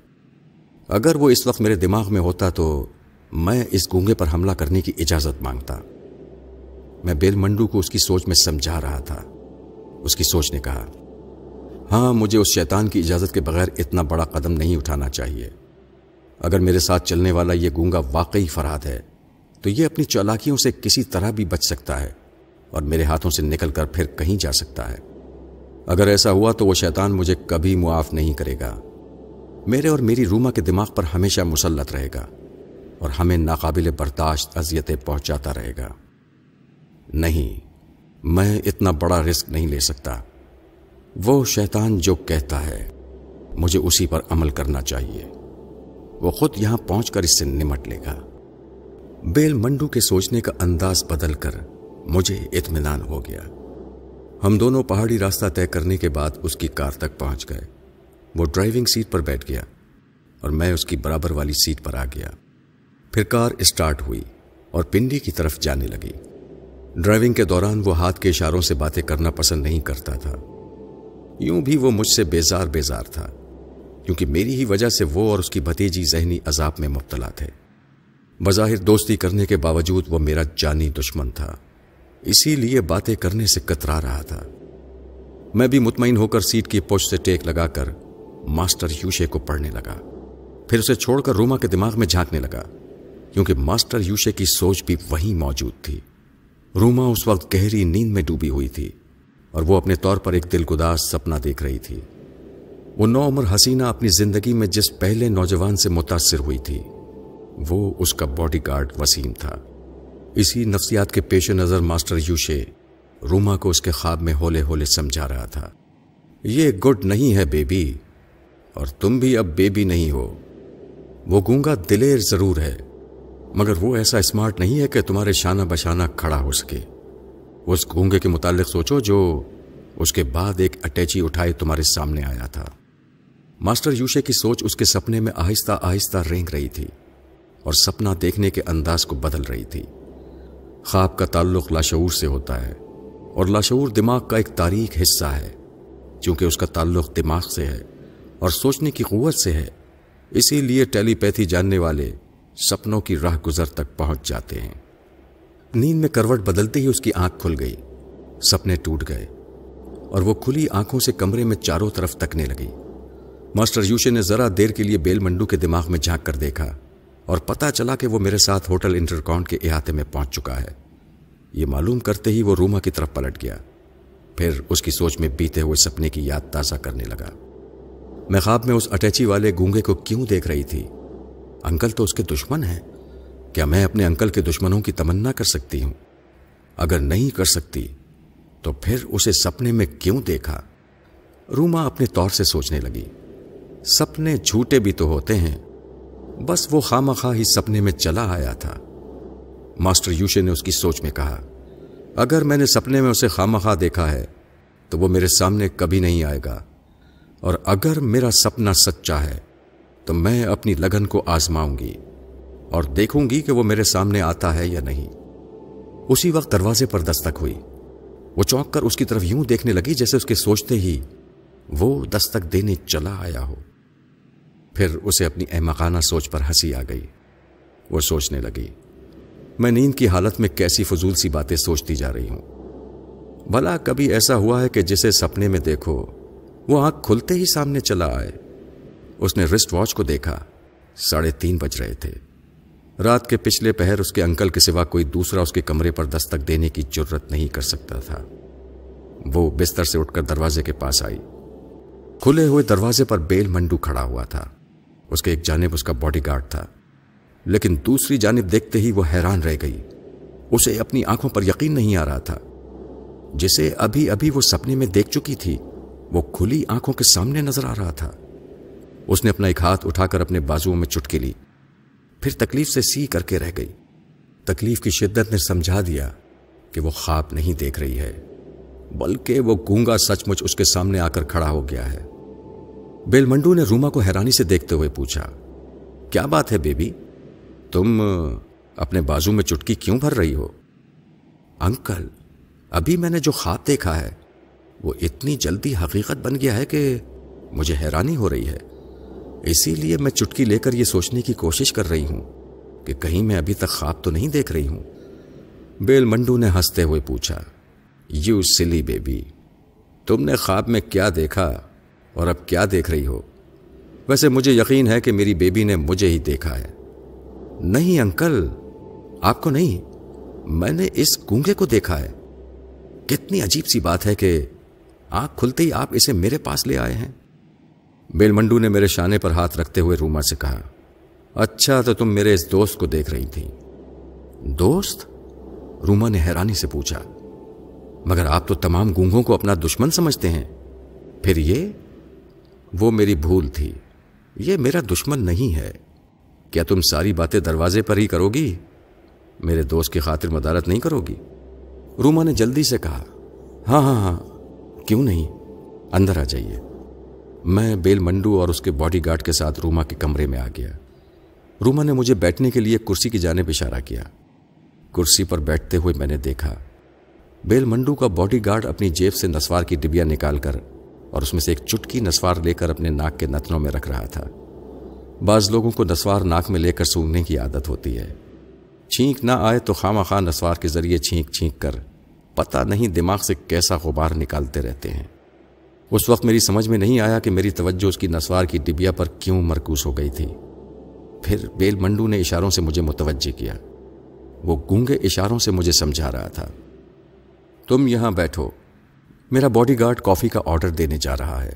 اگر وہ اس وقت میرے دماغ میں ہوتا تو میں اس گونگے پر حملہ کرنے کی اجازت مانگتا۔ میں بیل منڈو کو اس کی سوچ میں سمجھا رہا تھا۔ اس کی سوچ نے کہا ہاں مجھے اس شیطان کی اجازت کے بغیر اتنا بڑا قدم نہیں اٹھانا چاہیے۔ اگر میرے ساتھ چلنے والا یہ گونگا واقعی فراد ہے، تو یہ اپنی چالاکیوں سے کسی طرح بھی بچ سکتا ہے اور میرے ہاتھوں سے نکل کر پھر کہیں جا سکتا ہے۔ اگر ایسا ہوا تو وہ شیطان مجھے کبھی معاف نہیں کرے گا۔ میرے اور میری روما کے دماغ پر ہمیشہ مسلط رہے گا اور ہمیں ناقابل برداشت اذیتیں پہنچاتا رہے گا۔ نہیں، میں اتنا بڑا رسک نہیں لے سکتا۔ وہ شیطان جو کہتا ہے، مجھے اسی پر عمل کرنا چاہیے۔ وہ خود یہاں پہنچ کر اس سے نمٹ لے گا۔ بیل منڈو کے سوچنے کا انداز بدل کر مجھے اطمینان ہو گیا۔ ہم دونوں پہاڑی راستہ طے کرنے کے بعد اس کی کار تک پہنچ گئے۔ وہ ڈرائیونگ سیٹ پر بیٹھ گیا اور میں اس کی برابر والی سیٹ پر آ گیا۔ پھر کار اسٹارٹ ہوئی اور پنڈی کی طرف جانے لگی۔ ڈرائیونگ کے دوران وہ ہاتھ کے اشاروں سے باتیں کرنا پسند نہیں کرتا تھا۔ یوں بھی وہ مجھ سے بیزار بیزار تھا، کیونکہ میری ہی وجہ سے وہ اور اس کی بھتیجی ذہنی عذاب میں مبتلا تھے۔ بظاہر دوستی کرنے کے باوجود وہ میرا جانی دشمن تھا۔ اسی لیے باتیں کرنے سے کترا رہا تھا۔ میں بھی مطمئن ہو کر سیٹ کی پوچھ سے ٹیک لگا کر ماسٹر یوشے کو پڑھنے لگا۔ پھر اسے چھوڑ کر روما کے دماغ میں جھانکنے لگا، کیونکہ ماسٹر یوشے کی سوچ بھی وہیں موجود تھی۔ روما اس وقت گہری نیند میں ڈوبی ہوئی تھی۔ اور وہ اپنے طور پر ایک دل گداس سپنا دیکھ رہی تھی۔ وہ نو عمر حسینہ اپنی زندگی میں جس پہلے نوجوان سے متاثر ہوئی تھی، وہ اس کا باڈی گارڈ وسیم تھا۔ اسی نفسیات کے پیش نظر ماسٹر یوشے روما کو اس کے خواب میں ہولے ہولے سمجھا رہا تھا۔ یہ گڈ نہیں ہے بیبی، اور تم بھی اب بیبی نہیں ہو۔ وہ گونگا دلیر ضرور ہے، مگر وہ ایسا اسمارٹ نہیں ہے کہ تمہارے شانہ بشانہ کھڑا ہو سکے۔ اس گونگے کے متعلق سوچو جو اس کے بعد ایک اٹیچی اٹھائے تمہارے سامنے آیا تھا۔ ماسٹر یوشے کی سوچ اس کے سپنے میں آہستہ آہستہ رینگ رہی تھی اور سپنا دیکھنے کے انداز کو بدل رہی تھی۔ خواب کا تعلق لاشعور سے ہوتا ہے اور لاشعور دماغ کا ایک تاریخ حصہ ہے، چونکہ اس کا تعلق دماغ سے ہے اور سوچنے کی قوت سے ہے۔ اسی لیے ٹیلی پیتھی جاننے والے سپنوں کی راہ گزر تک پہنچ جاتے ہیں۔ نیند میں کروٹ بدلتے ہی اس کی آنکھ کھل گئی۔ سپنے ٹوٹ گئے اور وہ کھلی آنکھوں سے کمرے میں چاروں طرف تکنے لگی۔ ماسٹر یوشے نے ذرا دیر کے لیے بیل منڈو کے دماغ میں جھانک کر دیکھا اور پتا چلا کہ وہ میرے ساتھ ہوٹل انٹرکاؤنٹ کے احاطے میں پہنچ چکا ہے۔ یہ معلوم کرتے ہی وہ روما کی طرف پلٹ گیا۔ پھر اس کی سوچ میں بیتے ہوئے سپنے کی یاد تازہ کرنے لگا۔ میں خواب میں اس اٹیچی والے گونگے کو کیوں دیکھ رہی تھی؟ انکل تو اس کے دشمن ہیں۔ کیا میں اپنے انکل کے دشمنوں کی تمنا کر سکتی ہوں؟ اگر نہیں کر سکتی، تو پھر اسے سپنے میں کیوں دیکھا؟ روما اپنے طور سے سوچنے لگی۔ سپنے جھوٹے بھی تو ہوتے ہیں، بس وہ خام ہی سپنے میں چلا آیا تھا۔ ماسٹر یوشے نے اس کی سوچ میں کہا، اگر میں نے سپنے میں اسے خام دیکھا ہے، تو وہ میرے سامنے کبھی نہیں آئے گا۔ اور اگر میرا سپنا سچا ہے، تو میں اپنی لگن کو آزماؤں گی۔ اور دیکھوں گی کہ وہ میرے سامنے آتا ہے یا نہیں۔ اسی وقت دروازے پر دستک ہوئی۔ وہ چونک کر اس کی طرف یوں دیکھنے لگی جیسے اس کے سوچتے ہی وہ دستک دینے چلا آیا ہو۔ پھر اسے اپنی احمقانہ سوچ پر ہنسی آ گئی۔ وہ سوچنے لگی، میں نیند کی حالت میں کیسی فضول سی باتیں سوچتی جا رہی ہوں۔ بھلا کبھی ایسا ہوا ہے کہ جسے سپنے میں دیکھو، وہ آنکھ کھلتے ہی سامنے چلا آئے۔ اس نے رسٹ واچ کو دیکھا۔ ساڑھے تین بج رہے تھے۔ رات کے پچھلے پہر اس کے انکل کے سوا کوئی دوسرا اس کے کمرے پر دستک دینے کی ضرورت نہیں کر سکتا تھا۔ وہ بستر سے اٹھ کر دروازے کے پاس آئی۔ کھلے ہوئے دروازے پر بیل منڈو کھڑا ہوا تھا۔ اس کے ایک جانب اس کا باڈی گارڈ تھا۔ لیکن دوسری جانب دیکھتے ہی وہ حیران رہ گئی۔ اسے اپنی آنکھوں پر یقین نہیں آ رہا تھا۔ جسے ابھی ابھی وہ سپنے میں دیکھ چکی تھی، وہ کھلی آنکھوں کے سامنے نظر آ رہا تھا۔ اس نے اپنا ایک ہاتھ اٹھا کر اپنے بازوؤں میں چٹکی لی۔ پھر تکلیف سے سی کر کے رہ گئی۔ تکلیف کی شدت نے سمجھا دیا کہ وہ خواب نہیں دیکھ رہی ہے، بلکہ وہ گونگا سچ مچ اس کے سامنے آ کر کھڑا ہو گیا ہے۔ بیل منڈو نے روما کو حیرانی سے دیکھتے ہوئے پوچھا، کیا بات ہے بیبی؟ تم اپنے بازو میں چٹکی کیوں بھر رہی ہو؟ انکل، ابھی میں نے جو خواب دیکھا ہے، وہ اتنی جلدی حقیقت بن گیا ہے کہ مجھے حیرانی ہو رہی ہے۔ اسی لیے میں چٹکی لے کر یہ سوچنے کی کوشش کر رہی ہوں کہ کہیں میں ابھی تک خواب تو نہیں دیکھ رہی ہوں۔ بیل منڈو نے ہنستے ہوئے پوچھا، یو سلی بیبی، تم نے خواب میں کیا دیکھا اور اب کیا دیکھ رہی ہو؟ ویسے مجھے یقین ہے کہ میری بیبی نے مجھے ہی دیکھا ہے۔ نہیں انکل، آپ کو نہیں، میں نے اس گونگے کو دیکھا ہے۔ کتنی عجیب سی بات ہے کہ آنکھ کھلتے ہی آپ اسے میرے پاس لے آئے ہیں۔ بیل منڈو نے میرے شانے پر ہاتھ رکھتے ہوئے روما سے کہا اچھا تو تم میرے اس دوست کو دیکھ رہی تھی دوست؟ روما نے حیرانی سے پوچھا، مگر آپ تو تمام گونگوں کو اپنا دشمن سمجھتے ہیں۔ پھر یہ؟ وہ میری بھول تھی۔ یہ میرا دشمن نہیں ہے۔ کیا تم ساری باتیں دروازے پر ہی کرو گی؟ میرے دوست کی خاطر مدارت نہیں کرو گی۔ روما نے جلدی سے کہا ہاں ہاں ہاں کیوں نہیں؟ اندر آ جائیے۔ میں بیل منڈو اور اس کے باڈی گارڈ کے ساتھ روما کے کمرے میں آ گیا۔ روما نے مجھے بیٹھنے کے لیے کرسی کی جانب اشارہ کیا۔ کرسی پر بیٹھتے ہوئے میں نے دیکھا۔ بیل منڈو کا باڈی گارڈ اپنی جیب سے نسوار کی ڈبیا نکال کر اور اس میں سے ایک چٹکی نسوار لے کر اپنے ناک کے نتنوں میں رکھ رہا تھا۔ بعض لوگوں کو نسوار ناک میں لے کر سونگنے کی عادت ہوتی ہے۔ چھینک نہ آئے تو خامہ خواہ نسوار کے ذریعے چھینک چھینک کر پتہ نہیں دماغ سے کیسا غبار نکالتے رہتے ہیں۔ اس وقت میری سمجھ میں نہیں آیا کہ میری توجہ اس کی نسوار کی ڈبیا پر کیوں مرکوس ہو گئی تھی۔ پھر بیل منڈو نے اشاروں سے مجھے متوجہ کیا۔ وہ گونگے اشاروں سے مجھے سمجھا رہا تھا۔ تم یہاں بیٹھو۔ میرا باڈی گارڈ کافی کا آرڈر دینے جا رہا ہے۔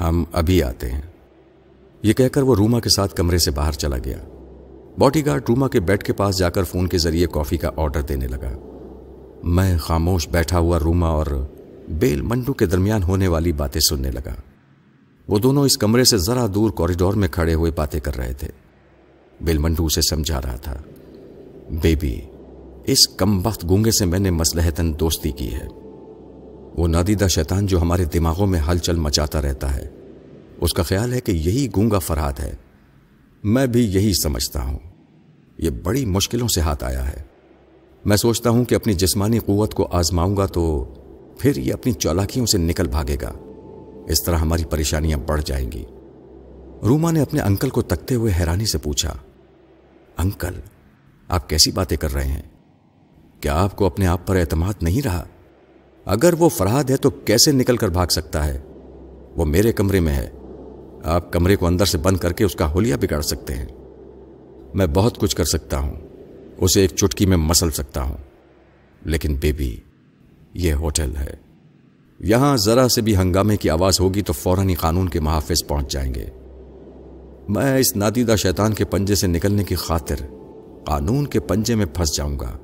ہم ابھی آتے ہیں۔ یہ کہہ کر وہ روما کے ساتھ کمرے سے باہر چلا گیا۔ باڈی گارڈ روما کے بیڈ کے پاس جا کر فون کے ذریعے کافی کا آرڈر دینے لگا۔ میں خاموش بیٹھا ہوا روما اور بیل منڈو کے درمیان ہونے والی باتیں سننے لگا۔ وہ دونوں اس کمرے سے ذرا دور کوریڈور میں کھڑے ہوئے باتیں کر رہے تھے۔ بیل منڈو اسے سمجھا رہا تھا۔ بیبی، اس کم وقت گونگے سے میں نے مسلحتن دوستی کی ہے۔ وہ نادیدہ شیطان جو ہمارے دماغوں میں ہلچل مچاتا رہتا ہے۔ اس کا خیال ہے کہ یہی گونگا فراد ہے۔ میں بھی یہی سمجھتا ہوں۔ یہ بڑی مشکلوں سے ہاتھ آیا ہے۔ میں سوچتا ہوں کہ اپنی جسمانی قوت کو آزماؤں گا تو پھر یہ اپنی چولاکیوں سے نکل بھاگے گا۔ اس طرح ہماری پریشانیاں بڑھ جائیں گی۔ روما نے اپنے انکل کو تکتے ہوئے حیرانی سے پوچھا، انکل، آپ کیسی باتیں کر رہے ہیں؟ کیا آپ کو اپنے آپ پر اعتماد نہیں رہا؟ اگر وہ فراد ہے تو کیسے نکل کر بھاگ سکتا ہے؟ وہ میرے کمرے میں ہے۔ آپ کمرے کو اندر سے بند کر کے اس کا ہولیا بگاڑ سکتے ہیں۔ میں بہت کچھ کر سکتا ہوں۔ اسے ایک چٹکی میں مسل سکتا ہوں۔ لیکن بیبی یہ ہوٹل ہے۔ یہاں ذرا سے بھی ہنگامے کی آواز ہوگی تو فوراً ہی قانون کے محافظ پہنچ جائیں گے۔ میں اس نادیدہ شیطان کے پنجے سے نکلنے کی خاطر قانون کے پنجے میں پھنس جاؤں گا۔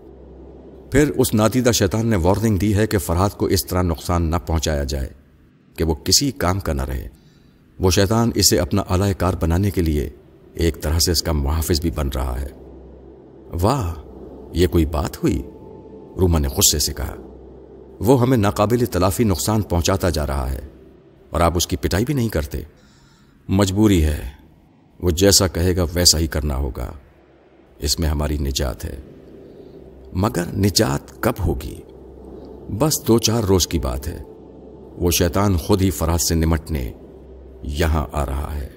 پھر اس نادیدہ شیطان نے وارننگ دی ہے کہ فرحاد کو اس طرح نقصان نہ پہنچایا جائے کہ وہ کسی کام کا نہ رہے۔ وہ شیطان اسے اپنا اعلی کار بنانے کے لیے ایک طرح سے اس کا محافظ بھی بن رہا ہے۔ واہ، یہ کوئی بات ہوئی؟ روما نے غصے سے کہا۔ وہ ہمیں ناقابل تلافی نقصان پہنچاتا جا رہا ہے اور آپ اس کی پٹائی بھی نہیں کرتے۔ مجبوری ہے۔ وہ جیسا کہے گا ویسا ہی کرنا ہوگا۔ اس میں ہماری نجات ہے۔ مگر نجات کب ہوگی؟ بس دو چار روز کی بات ہے۔ وہ شیطان خود ہی فراز سے نمٹنے یہاں آ رہا ہے۔